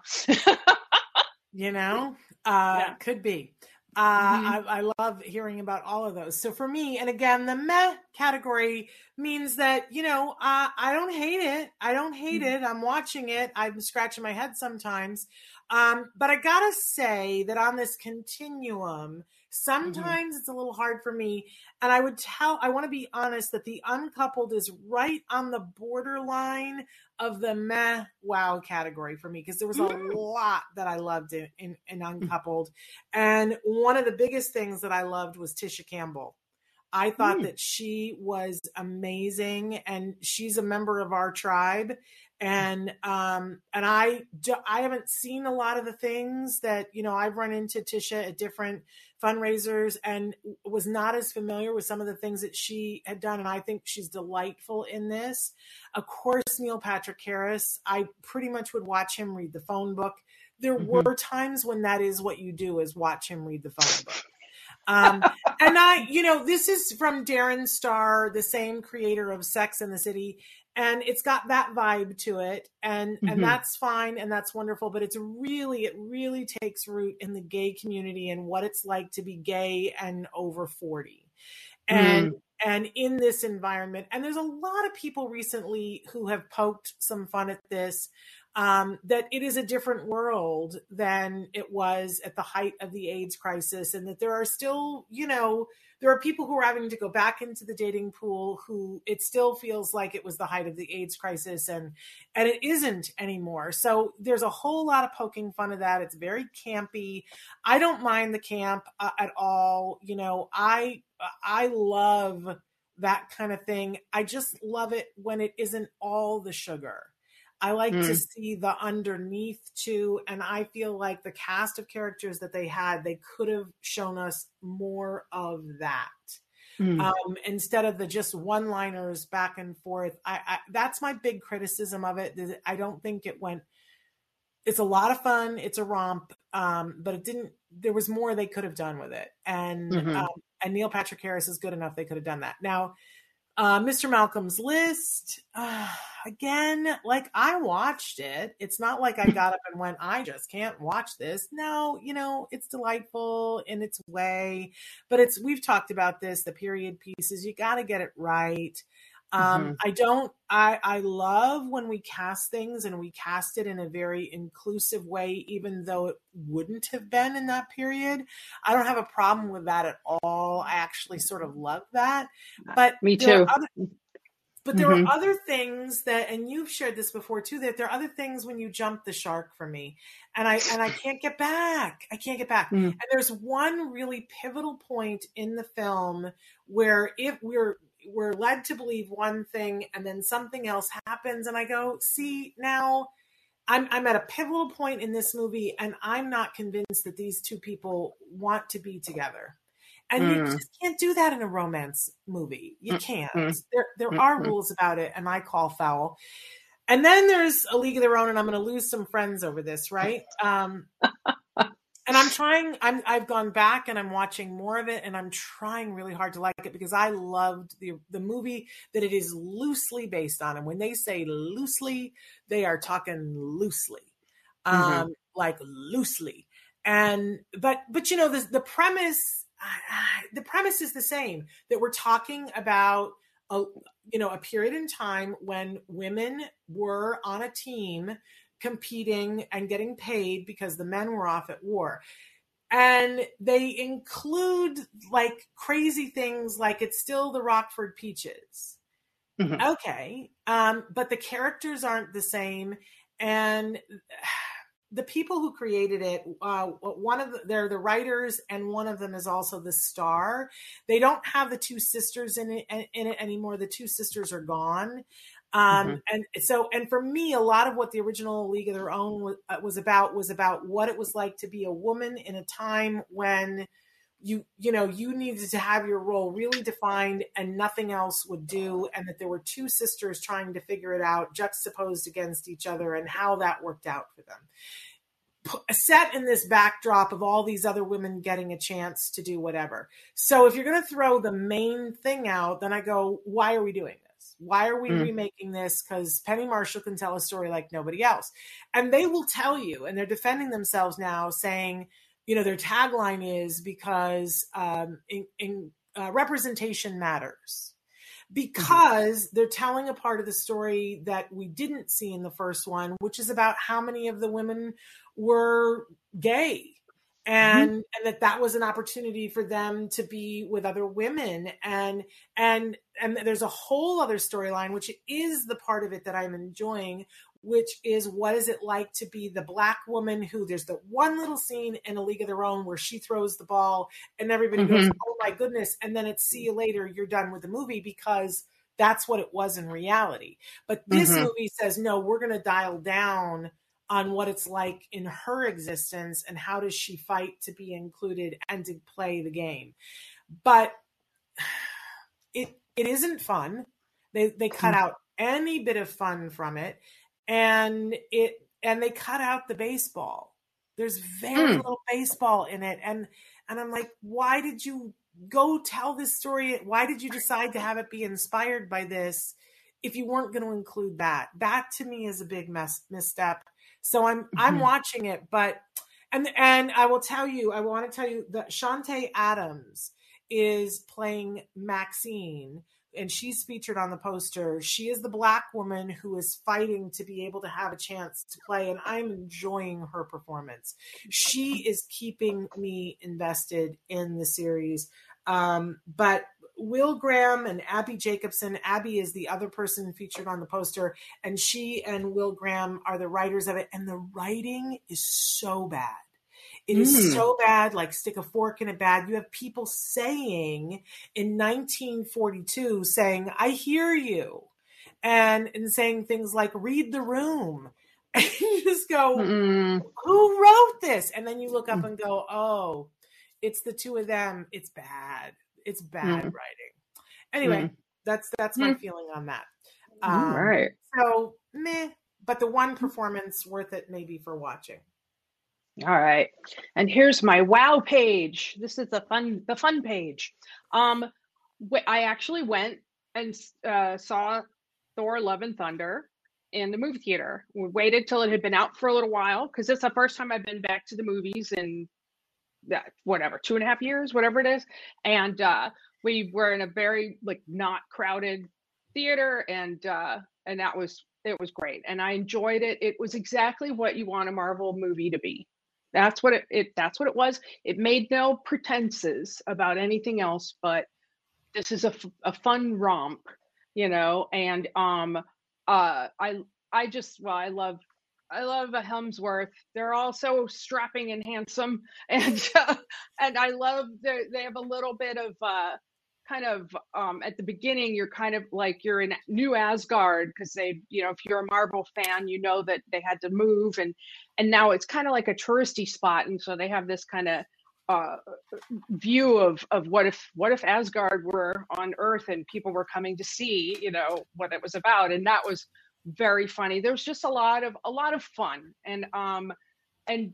you know uh yeah. could be uh mm-hmm. I, I love hearing about all of those so for me and again the meh category means that you know uh, i don't hate it i don't hate mm-hmm. it i'm watching it i'm scratching my head sometimes um but i gotta say that on this continuum Mm-hmm. Sometimes mm-hmm. it's a little hard for me. And I would tell, I want to be honest that the uncoupled is right on the borderline of the meh wow category for me because there was a mm. lot that I loved in, in, in mm. uncoupled. And one of the biggest things that I loved was Tisha Campbell. I thought mm. that she was amazing and she's a member of our tribe and um and I I haven't seen a lot of the things that you know I've run into Tisha at different fundraisers and was not as familiar with some of the things that she had done and I think she's delightful in this. Of course Neil Patrick Harris, I pretty much would watch him read the phone book. There mm-hmm. were times when that is what you do is watch him read the phone book. Um, and I, you know, this is from Darren Star, the same creator of Sex and the City, and it's got that vibe to it, and mm-hmm. and that's fine and that's wonderful. But it's really, it really takes root in the gay community and what it's like to be gay and over forty, and. Mm. And in this environment, and there's a lot of people recently who have poked some fun at this um, that it is a different world than it was at the height of the AIDS crisis, and that there are still, you know, there are people who are having to go back into the dating pool who it still feels like it was the height of the AIDS crisis, and and it isn't anymore. So there's a whole lot of poking fun of that. It's very campy. I don't mind the camp uh, at all. You know, I I love that kind of thing. I just love it when it isn't all the sugar I like mm. to see the underneath too. And I feel like the cast of characters that they had, they could have shown us more of that. Mm. Um, instead of the just one liners back and forth. I, I, that's my big criticism of it. I don't think it went. It's a lot of fun. It's a romp, um, but it didn't. There was more they could have done with it, and mm-hmm. um, and Neil Patrick Harris is good enough. They could have done that. Now, uh, Mr. Malcolm's List, uh, again, like I watched it. It's not like I got up and went, I just can't watch this. No, you know, it's delightful in its way, but it's, we've talked about this, the period pieces, you got to get it right. Um, mm-hmm. I don't. I I love when we cast things and we cast it in a very inclusive way, even though it wouldn't have been in that period. I don't have a problem with that at all. I actually sort of love that. But me too. Other, but there mm-hmm. are other things that, and you've shared this before too, that there are other things when you jump the shark for me, and I and I can't get back. I can't get back. Mm. And there's one really pivotal point in the film where if we're we're led to believe one thing and then something else happens and i go see now I'm, I'm at a pivotal point in this movie and i'm not convinced that these two people want to be together. And mm. you just can't do that in a romance movie. You can't. mm. there, there are rules about it and i call foul. And then there's a league of their own and i'm going to lose some friends over this right? Um, and I'm trying. I'm I've gone back and I'm watching more of it, and I'm trying really hard to like it because I loved the the movie that it is loosely based on. And when they say loosely, they are talking loosely, mm-hmm. um, like loosely. And but but you know the the premise the premise is the same that we're talking about a you know a period in time when women were on a team competing and getting paid because the men were off at war. And they include like crazy things like it's still the Rockford Peaches. Mm-hmm. Okay. Um, but the characters aren't the same. and the people who created it, uh, one of the, they're the writers, and one of them is also the star. They don't have the two sisters in it in it anymore. The two sisters are gone. Um, mm-hmm. and so, and for me, a lot of what the original League of Their Own was, uh, was about was about what it was like to be a woman in a time when you you know you needed to have your role really defined and nothing else would do and that there were two sisters trying to figure it out juxtaposed against each other and how that worked out for them set in this backdrop of all these other women getting a chance to do whatever so if you're going to throw the main thing out then i go why are we doing this. Why are we mm. remaking this? Because penny marshall can tell a story like nobody else. And they will tell you and they're defending themselves now saying you know their tagline is because um, in, in uh, representation matters. Because mm-hmm. they're telling a part of the story that we didn't see in the first one which is about how many of the women were gay and mm-hmm. and that that was an opportunity for them to be with other women and and and there's a whole other storyline which is the part of it that i'm enjoying which is what is it like to be the black woman who there's the one little scene in a league of their own where she throws the ball and everybody mm-hmm. goes, Oh my goodness. And then it's see you later, you're done with the movie because that's what it was in reality. But this mm-hmm. movie says, no, we're going to dial down on what it's like in her existence and how does she fight to be included and to play the game. But it it isn't fun. They they cut mm-hmm. out any bit of fun from it and it and they cut out the baseball. There's very mm. little baseball in it, and and I'm like, why did you go tell this story? Why did you decide to have it be inspired by this if you weren't going to include that? That to me is a big mess, misstep. So I'm mm-hmm. I'm watching it, but and and I will tell you, I want to tell you that Chanté Adams is playing Maxine, and she's featured on the poster. She is the black woman who is fighting to be able to have a chance to play, and I'm enjoying her performance. She is keeping me invested in the series. Um, but Will Graham and Abbi Jacobson. Abbi is the other person featured on the poster, and she and Will Graham are the writers of it. And the writing is so bad. It is mm. so bad, like stick a fork in a bag. You have people saying in 1942, saying, I hear you. And, and saying things like, read the room. And you just go, mm who wrote this? And then you look up mm. and go, oh, it's the two of them. It's bad. It's bad mm. writing. Anyway, mm. that's that's my mm. feeling on that. Um, All right. So meh, but the one performance worth it maybe for watching. All right. And here's my wow page. This is the fun the fun page. Um I actually went and uh, saw Thor Love and Thunder in the movie theater. We waited till it had been out for a little while because it's the first time I've been back to the movies in whatever, two and a half years, whatever it is. And uh we were in a very like not crowded theater and uh and that was it was great and i enjoyed it it was exactly what you want a marvel movie to be that's what it, it that's what it was. It made no pretenses about anything else, but this is a, a fun romp, you know, and um uh I I just well I love I love a Hemsworth. They're all so strapping and handsome, and uh, and I love they have a little bit of uh, kind of um, at the beginning you're kind of like you're in new asgard because they you know if you're a marvel fan you know that they had to move and and now it's kind of like a touristy spot. And so they have this kind of uh, view of of what if what if asgard were on earth and people were coming to see you know what it was about. And that was very funny. There's just a lot of a lot of fun and um and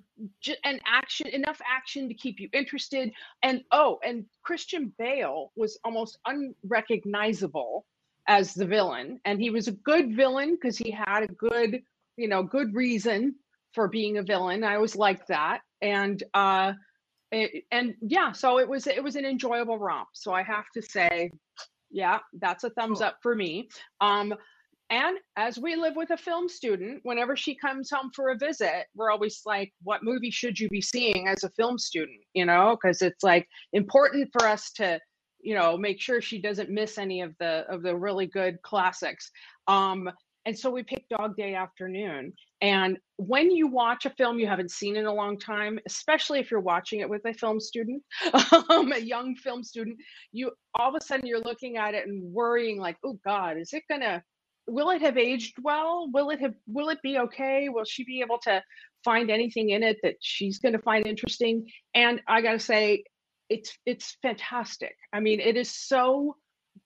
and action enough action to keep you interested. And oh and christian bale was almost unrecognizable as the villain. And he was a good villain because he had a good you know good reason for being a villain. I always liked that. And uh it, and yeah so it was it was an enjoyable romp. So i have to say yeah that's a thumbs up for me. Um and as we live with a film student, whenever she comes home for a visit, we're always like, what movie should you be seeing as a film student? You know, because it's like important for us to, you know, make sure she doesn't miss any of the of the really good classics. Um, and so we picked Dog Day Afternoon. And when you watch a film you haven't seen in a long time, especially if you're watching it with a film student, um, a young film student, you all of a sudden you're looking at it and worrying like, oh God, is it gonna will it have aged well? Will it have will it be okay? Will she be able to find anything in it that she's going to find interesting? And I got to say it's it's fantastic. I mean, it is so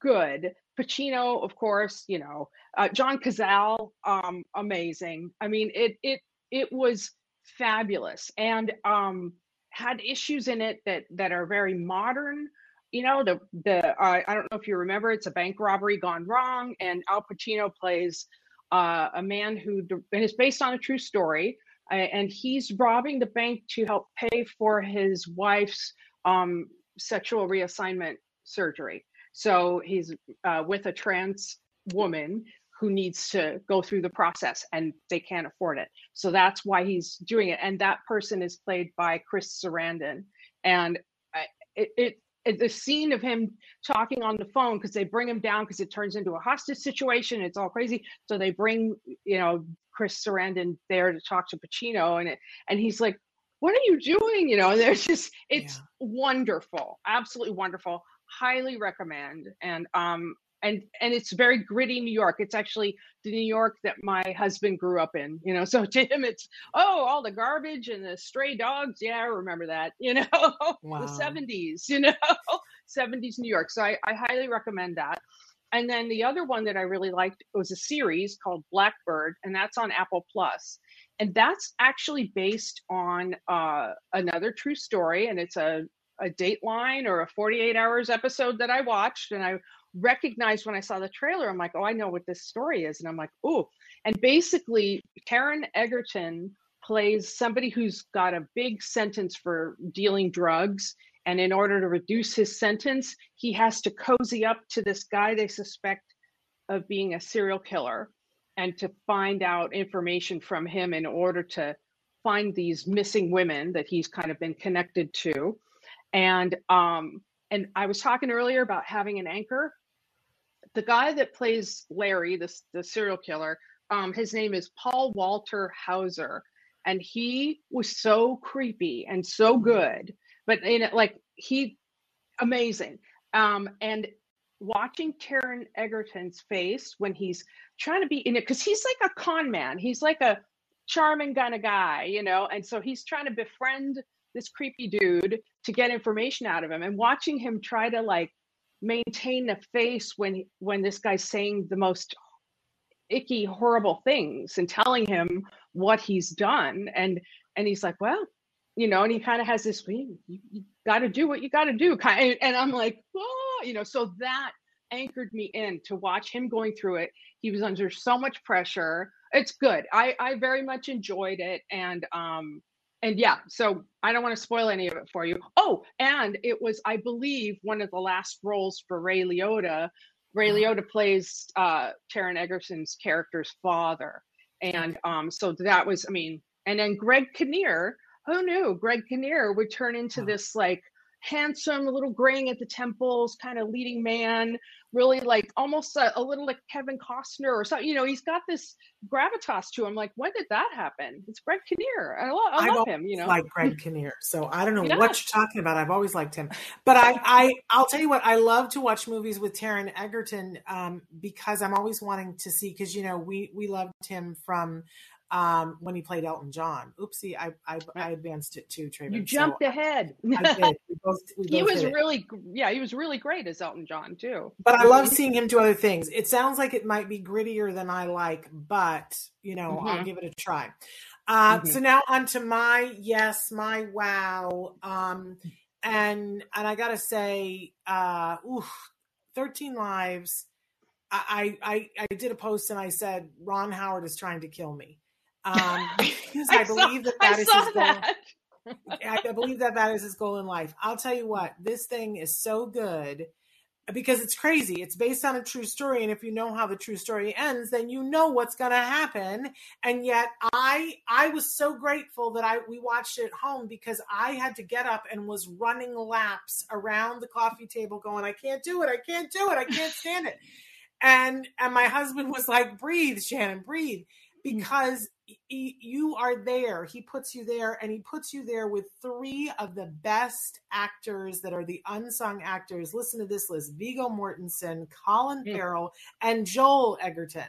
good. Pacino, of course, you know, uh, John Cazale, um, amazing. I mean, it it it was fabulous and um, had issues in it that that are very modern you know the the uh, I don't know if you remember it's a bank robbery gone wrong and Al Pacino plays uh, a man who and it's based on a true story uh, and he's robbing the bank to help pay for his wife's um, sexual reassignment surgery. So he's uh, with a trans woman who needs to go through the process and they can't afford it. So that's why he's doing it. And that person is played by Chris Sarandon. And it, it the scene of him talking on the phone because they bring him down because it turns into a hostage situation. It's all crazy. So they bring, you know, Chris Sarandon there to talk to Pacino, and it, and he's like, "What are you doing?" You know, and there's just it's yeah. wonderful, absolutely wonderful. Highly recommend. And um, and and it's very gritty New York. It's actually the New York that my husband grew up in. You know, so to him, it's oh, all the garbage and the stray dogs. Yeah, I remember that. You know, wow. the seventies. You know, seventies New York. So I, I highly recommend that. And then the other one that I really liked was a series called Blackbird, and that's on Apple Plus. And that's actually based on uh, another true story, and it's a a Dateline or a 48 Hours episode that I watched, and I recognized when I saw the trailer, I'm like, oh, I know what this story is. And I'm like, oh. And basically, Taron Egerton plays somebody who's got a big sentence for dealing drugs. And in order to reduce his sentence, he has to cozy up to this guy they suspect of being a serial killer and to find out information from him in order to find these missing women that he's kind of been connected to. And um, and I was talking earlier about having an anchor the guy that plays Larry, the the serial killer, um, his name is Paul Walter Hauser, and he was so creepy and so good, but in it, like he, amazing. Um, and watching Taron Egerton's face when he's trying to be in it, because he's like a con man. He's like a charming kind of guy, you know, and so he's trying to befriend this creepy dude to get information out of him, and watching him try to like maintain a face when when this guy's saying the most icky horrible things and telling him what he's done. And and he's like well you know and he kind of has this you, you got to do what you got to do kind and i'm like oh you know so that anchored me in to watch him going through it. He was under so much pressure. It's good. I i very much enjoyed it. And um and yeah, so I don't want to spoil any of it for you. Oh, and it was, I believe, one of the last roles for Ray Liotta. Ray uh-huh. Liotta plays uh, Taron Egerton's character's father, and um, so that was, I mean, and then Greg Kinnear. Who knew Greg Kinnear would turn into this like handsome, a little graying at the temples, kind of leading man, really like almost a, a, little like Kevin Costner or something. You know, he's got this gravitas to him. Like, when did that happen? It's Greg Kinnear. I, lo- I love him. You know, like Greg Kinnear. So I don't know yeah. what you're talking about. I've always liked him, but I, I, I'll tell you what. I love to watch movies with Taron Egerton um, because I'm always wanting to see. Because you know, we we loved him from um, when he played Elton John. Oopsie, I I, I advanced it too, Trayvon. You jumped so ahead. We both, we he was really, yeah, he was really great as Elton John too. But I love seeing him do other things. It sounds like it might be grittier than I like, but you know, mm-hmm. I'll give it a try. Uh, mm-hmm. So now on to my yes, my wow, um, and and I gotta say, uh, oof, thirteen lives. I, I I did a post and I said Ron Howard is trying to kill me um, because I, I believe saw, that that I is his that. goal. I believe that that is his goal in life. I'll tell you what, this thing is so good because it's crazy. It's based on a true story, and if you know how the true story ends, then you know what's going to happen. And yet, I I was so grateful that I we watched it at home because I had to get up and was running laps around the coffee table, going, "I can't do it! I can't do it! I can't stand it!" and and my husband was like, "Breathe, Shannon, breathe," mm. because you are there. He puts you there, and he puts you there with three of the best actors that are the unsung actors. Listen to this list: Viggo Mortensen, Colin mm. Farrell, and Joel Edgerton.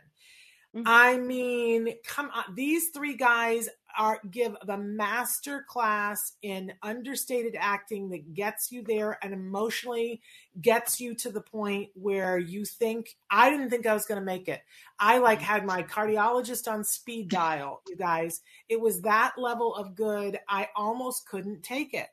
Mm-hmm. I mean, come on. These three guys are give the master class in understated acting that gets you there and emotionally gets you to the point where you think I didn't think I was going to make it. I like had my cardiologist on speed dial, you guys. It was that level of good. I almost couldn't take it.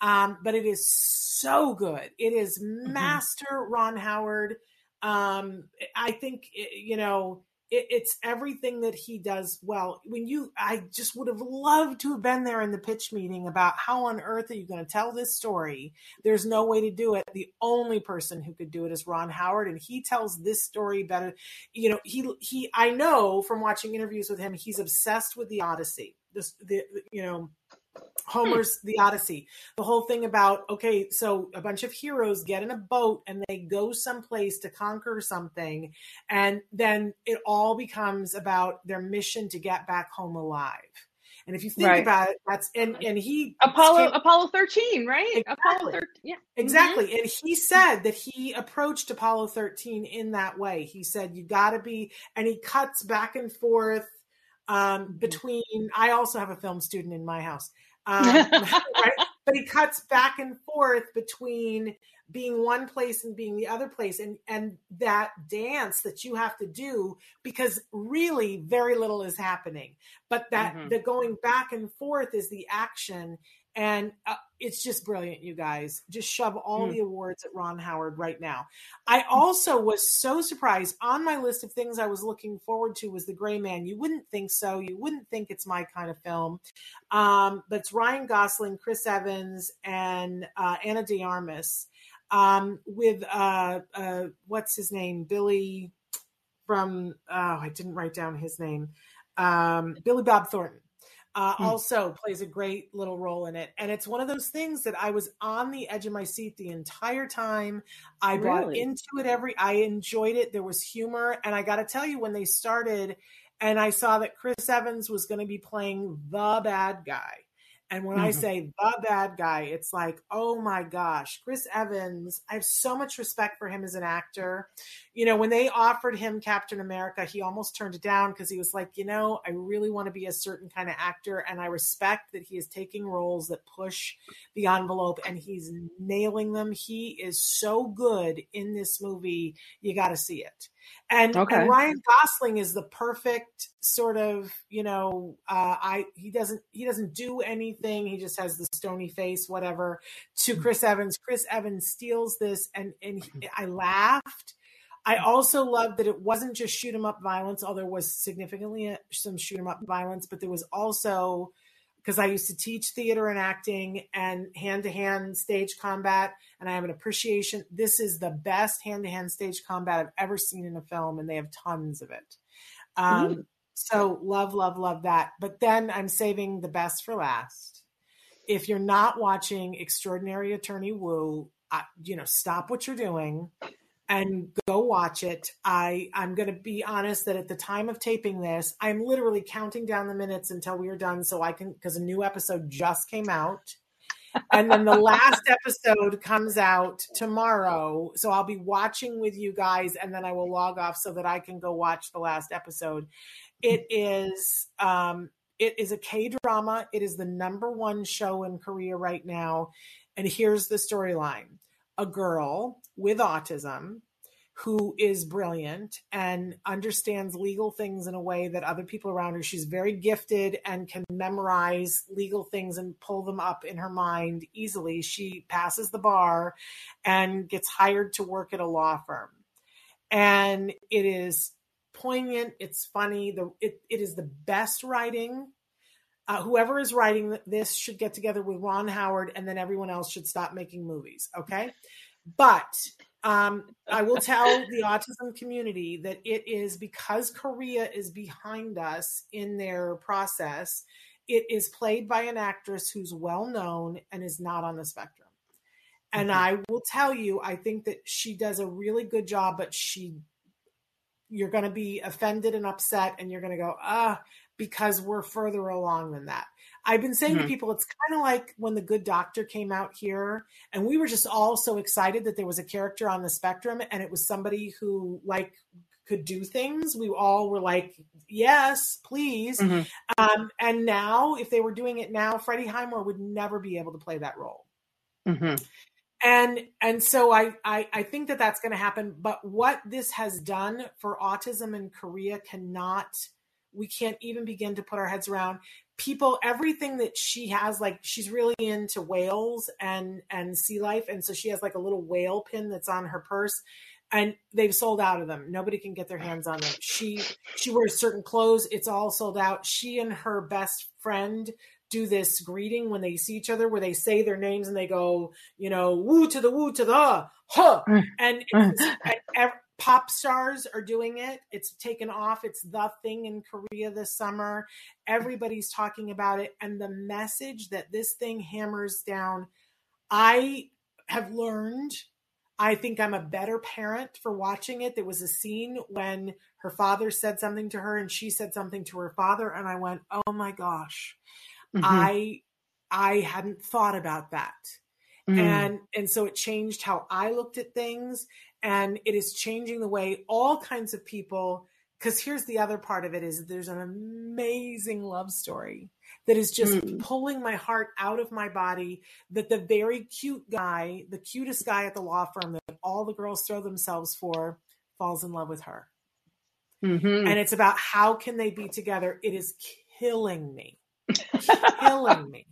Um, but it is so good. It is mm-hmm. master mm-hmm. Ron Howard. Um, I think you know it, it's everything that he does well. When you, I just would have loved to have been there in the pitch meeting about how on earth are you going to tell this story? There's no way to do it. The only person who could do it is Ron Howard, and he tells this story better. You know, he he. I know from watching interviews with him, he's obsessed with the Odyssey. This, the you know Homer's The Odyssey. The whole thing about, okay, so a bunch of heroes get in a boat and they go someplace to conquer something. And then it all becomes about their mission to get back home alive. And if you think right. about it, that's and and he Apollo came, Apollo 13, right? Exactly. Apollo 13. Yeah. Exactly. Mm-hmm. And he said that he approached Apollo 13 in that way. He said you got to be and he cuts back and forth um, mm-hmm. between I also have a film student in my house. Um, right? But he cuts back and forth between being one place and being the other place and and that dance that you have to do because really very little is happening but that mm-hmm. the going back and forth is the action and uh, it's just brilliant you guys. Just shove all mm. the awards at ron howard right now. I also was so surprised. On my list of things i was looking forward to was the gray man. You wouldn't think so. You wouldn't think it's my kind of film. Um, but it's ryan gosling chris evans and uh, ana de armas um, with uh, uh, what's his name? Billy from oh i didn't write down his name. Um, billy bob thornton uh, mm. also plays a great little role in it. And it's one of those things that I was on the edge of my seat the entire time. I really? bought into it every, I enjoyed it. There was humor. And I got to tell you, when they started and I saw that Chris Evans was going to be playing the bad guy, and when mm-hmm. I say the bad guy, it's like, oh my gosh, Chris Evans, I have so much respect for him as an actor. You know, when they offered him Captain America, he almost turned it down because he was like, you know, I really want to be a certain kind of actor. And I respect that he is taking roles that push the envelope and he's nailing them. He is so good in this movie. You got to see it. And, okay. and, Ryan Gosling is the perfect sort of, you know, uh, I he doesn't he doesn't do anything. He just has the stony face, whatever. To mm. Chris Evans, Chris Evans steals this, and and he, I laughed. I also love that it wasn't just shoot 'em up violence, although there was significantly uh, some shoot 'em up violence, but there was also because I used to teach theater and acting and hand to hand stage combat, and I have an appreciation. This is the best hand to hand stage combat I've ever seen in a film, and they have tons of it. Um, mm. So, love, love, love that. But then I'm saving the best for last. If you're not watching Extraordinary Attorney Woo, uh, you know, stop what you're doing and go watch it. I I'm going to be honest that at the time of taping this, I'm literally counting down the minutes until we are done so I can cuz a new episode just came out. and then the last episode comes out tomorrow. So I'll be watching with you guys and then I will log off so that I can go watch the last episode. It is um it is a K drama. It is the number 1 show in Korea right now. And here's the storyline a girl with autism who is brilliant and understands legal things in a way that other people around her she's very gifted and can memorize legal things and pull them up in her mind easily. She passes the bar and gets hired to work at a law firm. And it is poignant it's funny the it, it is the best writing uh, whoever is writing this should get together with Ron Howard, and then everyone else should stop making movies. Okay, but um, I will tell the autism community that it is because Korea is behind us in their process. It is played by an actress who's well known and is not on the spectrum. And mm-hmm. I will tell you, I think that she does a really good job, but she you're going to be offended and upset and you're going to go ah because we're further along than that. I've been saying mm-hmm. to people it's kind of like when the good doctor came out here and we were just all so excited that there was a character on the spectrum and it was somebody who like could do things. We all were like yes please. Mm-hmm. um, and now if they were doing it now freddie highmore would never be able to play that role. Mm-hmm. And and so I, I i think that that's going to happen but what this has done for autism in korea cannot we can't even begin to put our heads around people everything that she has like she's really into whales and and sea life and so she has like a little whale pin that's on her purse and they've sold out of them. Nobody can get their hands on them she she wears certain clothes. It's all sold out. She and her best friend do this greeting when they see each other where they say their names and they go, you know, woo to the woo to the huh. Mm. And, and pop stars are doing it. It's taken off. It's the thing in Korea this summer. Everybody's talking about it. And the message that this thing hammers down, I have learned. I think I'm a better parent for watching it. There was a scene when her father said something to her and she said something to her father. And I went, oh my gosh mm-hmm. I I hadn't thought about that. Mm. And and so it changed how I looked at things and it is changing the way all kinds of people because here's the other part of it is there's an amazing love story that is just mm. pulling my heart out of my body that the very cute guy the cutest guy at the law firm that all the girls throw themselves for falls in love with her mm-hmm. and it's about how can they be together it is killing me killing me.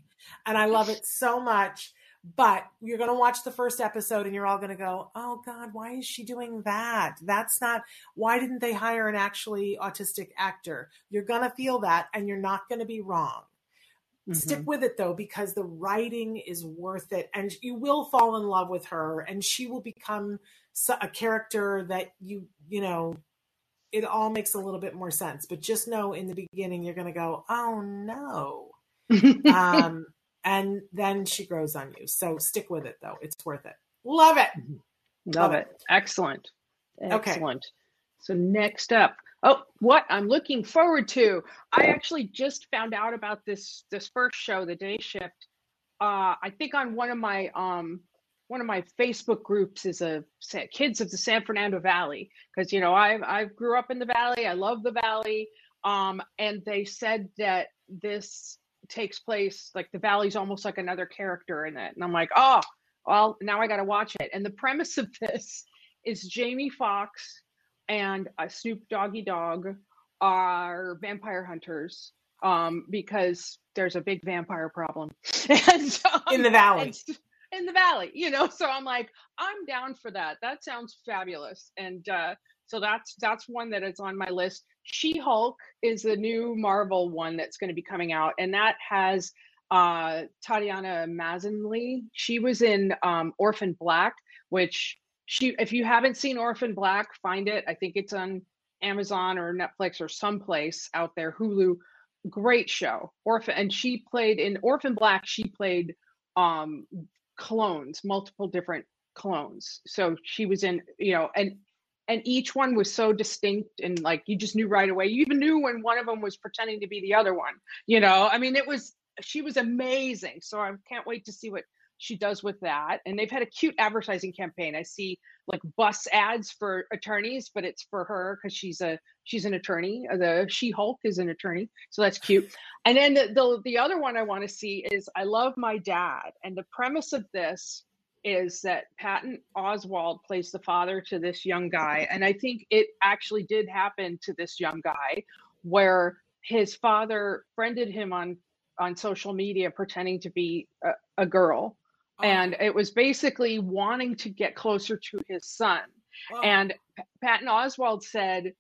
And I love it so much. But you're going to watch the first episode and you're all going to go, oh God, why is she doing that? That's not, why didn't they hire an actually autistic actor? You're going to feel that and you're not going to be wrong. Mm-hmm. Stick with it though, because the writing is worth it and you will fall in love with her and she will become a character that you, you know, it all makes a little bit more sense. But just know in the beginning, you're going to go, oh no. um, and then she grows on you. So stick with it, though. It's worth it. Love it. Mm-hmm. Love, Love it. it. Excellent. Excellent. Okay. So next up, oh, what I'm looking forward to. I actually just found out about this this first show, The Day Shift. Uh, I think on one of my um one of my Facebook groups is a kids of the San Fernando Valley because you know I I grew up in the valley. I love the valley. Um, and they said that this takes place like the valley's almost like another character in it, and I'm like, oh, well, now I got to watch it. And the premise of this is Jamie Foxx and uh, Snoop Doggy Dogg are vampire hunters um, because there's a big vampire problem and, um, in the valley. In the valley, you know. So I'm like, I'm down for that. That sounds fabulous. And uh, so that's that's one that is on my list. She Hulk is the new Marvel one that's going to be coming out, and that has uh, Tatiana Maslany. She was in um, Orphan Black, which she if you haven't seen Orphan Black, find it. I think it's on Amazon or Netflix or someplace out there. Hulu, great show. Orphan, and she played in Orphan Black. She played um clones, multiple different clones. So she was in, you know, and and each one was so distinct and like you just knew right away. You even knew when one of them was pretending to be the other one. You know, I mean, it was she was amazing. So I can't wait to see what she does with that. And they've had a cute advertising campaign. I see like bus ads for attorneys, but it's for her because she's a she's an attorney. The She Hulk is an attorney, so that's cute. And then the, the the other one I want to see is I love my dad, and the premise of this is that Patton Oswalt plays the father to this young guy, and I think it actually did happen to this young guy, where his father friended him on on social media pretending to be a, a girl Oh. And it was basically wanting to get closer to his son. Oh. And Patton Oswalt said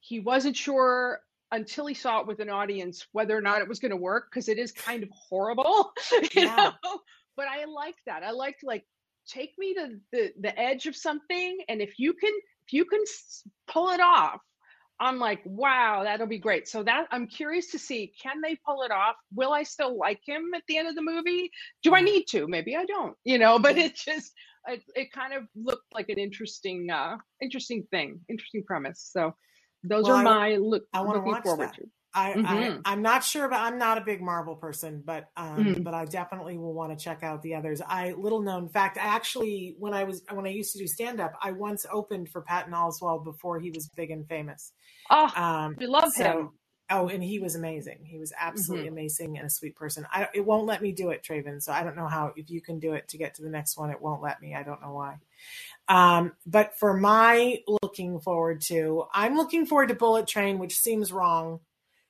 he wasn't sure until he saw it with an audience whether or not it was going to work because it is kind of horrible, you yeah. know. But I like that. I like like take me to the the edge of something, and if you can if you can pull it off, I'm like, wow, that'll be great. So that I'm curious to see, can they pull it off? Will I still like him at the end of the movie? Do I need to? Maybe I don't, you know, but it just it, it kind of looked like an interesting, uh, interesting thing, interesting premise. So those well, are my look. I want to watch forward that. to. I, mm-hmm. I am not sure, but I'm not a big Marvel person, but um, mm-hmm. but I definitely will want to check out the others. I little known fact, I actually when I was when I used to do stand up, I once opened for Patton Oswalt before he was big and famous. Oh, um, we love so, him. Oh, and he was amazing. He was absolutely mm-hmm. amazing and a sweet person. I, it won't let me do it, Traven. So I don't know how. If you can do it to get to the next one, it won't let me. I don't know why. Um, but for my looking forward to, I'm looking forward to Bullet Train, which seems wrong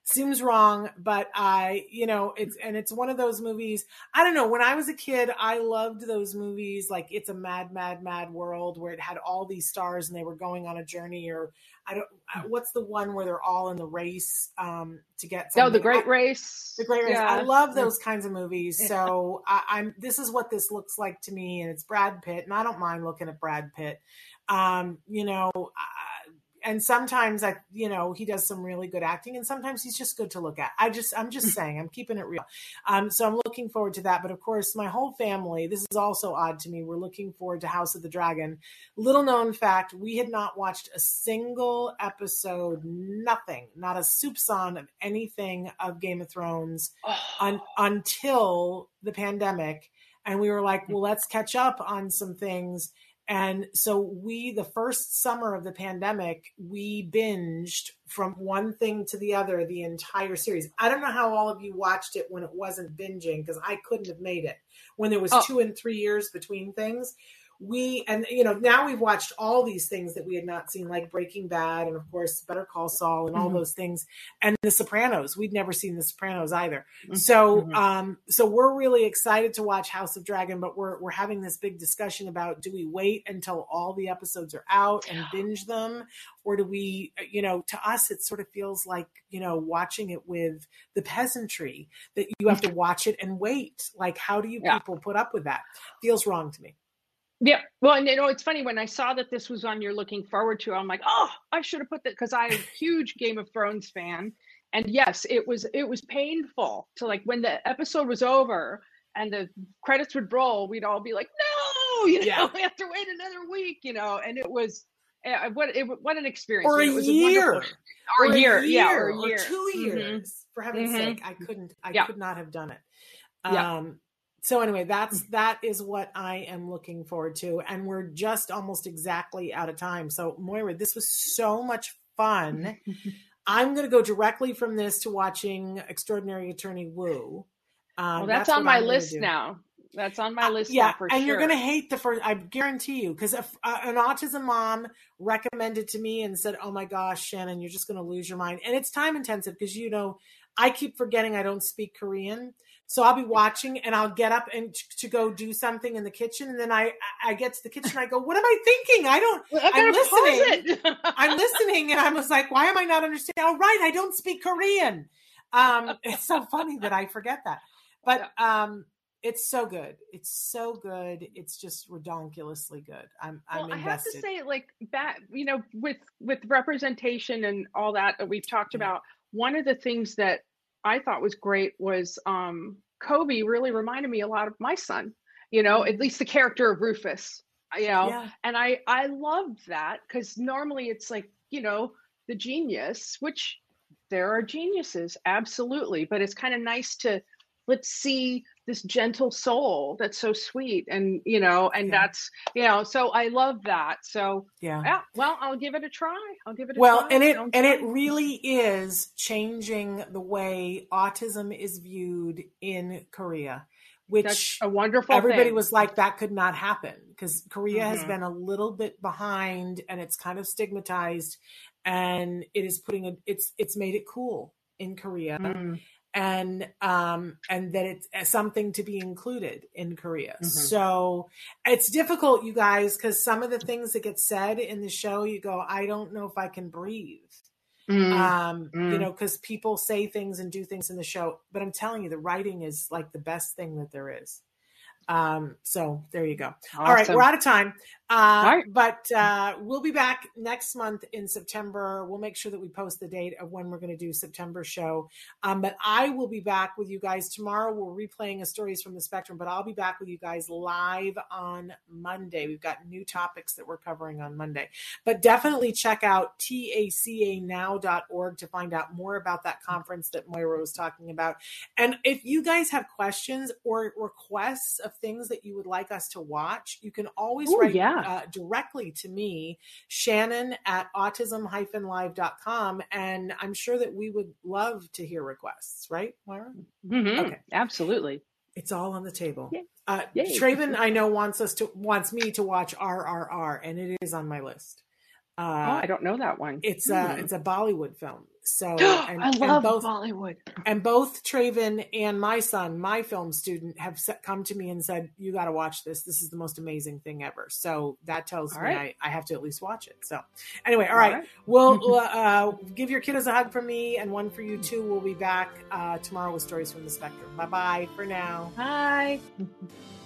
seems wrong but i you know it's and it's one of those movies i don't know when i was a kid i loved those movies like it's a mad mad mad world where it had all these stars and they were going on a journey or i don't uh, what's the one where they're all in the race um to get something. oh the great race. The great race. Yeah. i love those kinds of movies so I, i'm this is what this looks like to me and it's brad pitt and i don't mind looking at brad pitt. Um you know and sometimes I, you know, he does some really good acting, and sometimes he's just good to look at. I just, I'm just mm. saying, I'm keeping it real. Um, so I'm looking forward to that. But of course, my whole family, this is also odd to me. We're looking forward to House of the Dragon. Little known fact: we had not watched a single episode, nothing, not a soupçon of anything of Game of Thrones oh. un- until the pandemic, and we were like, well, let's catch up on some things and so we, the first summer of the pandemic, we binged from one thing to the other the entire series. I don't know how all of you watched it when it wasn't binging because I couldn't have made it when there was oh. two and three years between things we and you know now we've watched all these things that we had not seen like breaking bad and of course better call saul and all mm-hmm. those things and the sopranos we'd never seen the sopranos either mm-hmm. so mm-hmm. um so we're really excited to watch house of dragon but we're we're having this big discussion about do we wait until all the episodes are out and binge them or do we you know to us it sort of feels like you know watching it with the peasantry that you have to watch it and wait like how do you yeah. people put up with that feels wrong to me yeah. Well, and you know, it's funny when I saw that this was on you're looking forward to, I'm like, oh, I should have put that because I'm a huge Game of Thrones fan. And yes, it was it was painful to like when the episode was over and the credits would roll, we'd all be like, no, you know, yeah. we have to wait another week, you know, and it was uh, what it, what an experience. Or a year. Or, or, a year, year, yeah, or, a year. or 2 mm-hmm. years. Mm-hmm. For heaven's mm-hmm. sake, I couldn't, I yeah. could not have done it. Um, yeah so anyway that's that is what i am looking forward to and we're just almost exactly out of time. So moira this was so much fun. I'm going to go directly from this to watching extraordinary attorney Woo um, well that's, that's on my list now. That's on my uh, list uh, yeah and sure. you're going to hate the first i guarantee you because uh, an autism mom recommended to me and said oh my gosh shannon you're just going to lose your mind. And it's time intensive because you know i keep forgetting i don't speak korean so I'll be watching and I'll get up and t- to go do something in the kitchen. And then I, I get to the kitchen. I go, what am I thinking? I don't, I'm listening. I'm listening. And I was like, why am I not understanding? Oh, right. I don't speak Korean. Um, it's so funny that I forget that, but, um, it's so good. It's so good. It's just redonkulously good. I'm, I'm well. I have to say, like that, you know, with with representation and all that that we've talked mm-hmm. about. One of the things that I thought was great was um, Coby really reminded me a lot of my son, you know, at mm-hmm. least the character of Rufus, you know, yeah. and I, I loved that because normally it's like, you know, the genius, which there are geniuses, absolutely, but it's kind of nice to let's see this gentle soul that's so sweet and you know and yeah. that's you know so i love that so yeah. yeah well i'll give it a try i'll give it a well try. and it Don't and it really is changing the way autism is viewed in korea which that's a wonderful everybody thing. was like that could not happen because korea mm-hmm. has been a little bit behind and it's kind of stigmatized and it is putting a it's it's made it cool in korea mm and um and that it's uh, something to be included in korea. Mm-hmm. so it's difficult you guys because some of the things that get said in the show you go i don't know if i can breathe. Mm. Um mm. you know because people say things and do things in the show but i'm telling you the writing is like the best thing that there is Um, so there you go. Awesome. All right, we're out of time. Uh, But uh, we'll be back next month in September. We'll make sure that we post the date of when we're going to do September show. Um, but I will be back with you guys tomorrow. We're replaying a stories from the spectrum, but I'll be back with you guys live on Monday. We've got new topics that we're covering on Monday. But definitely check out tacanow.org to find out more about that conference that Moira was talking about. And if you guys have questions or requests of things that you would like us to watch, you can always Ooh, write yeah uh, directly to me, Shannon at autism-live.com. And I'm sure that we would love to hear requests, right, Moira? Mm-hmm. Okay. Absolutely. It's all on the table. Yay. Uh, Traven, I know wants us to wants me to watch RRR, and it is on my list. Uh, oh, I don't know that one. It's a hmm. it's a Bollywood film. So and, I love both, Bollywood. And both Traven and my son, my film student, have come to me and said, "You got to watch this. This is the most amazing thing ever." So that tells all me right. I, I, have to at least watch it. So anyway, all, all right. right. we'll uh, give your kiddos a hug from me and one for you too. We'll be back uh, tomorrow with stories from the spectrum. Bye bye for now. Bye.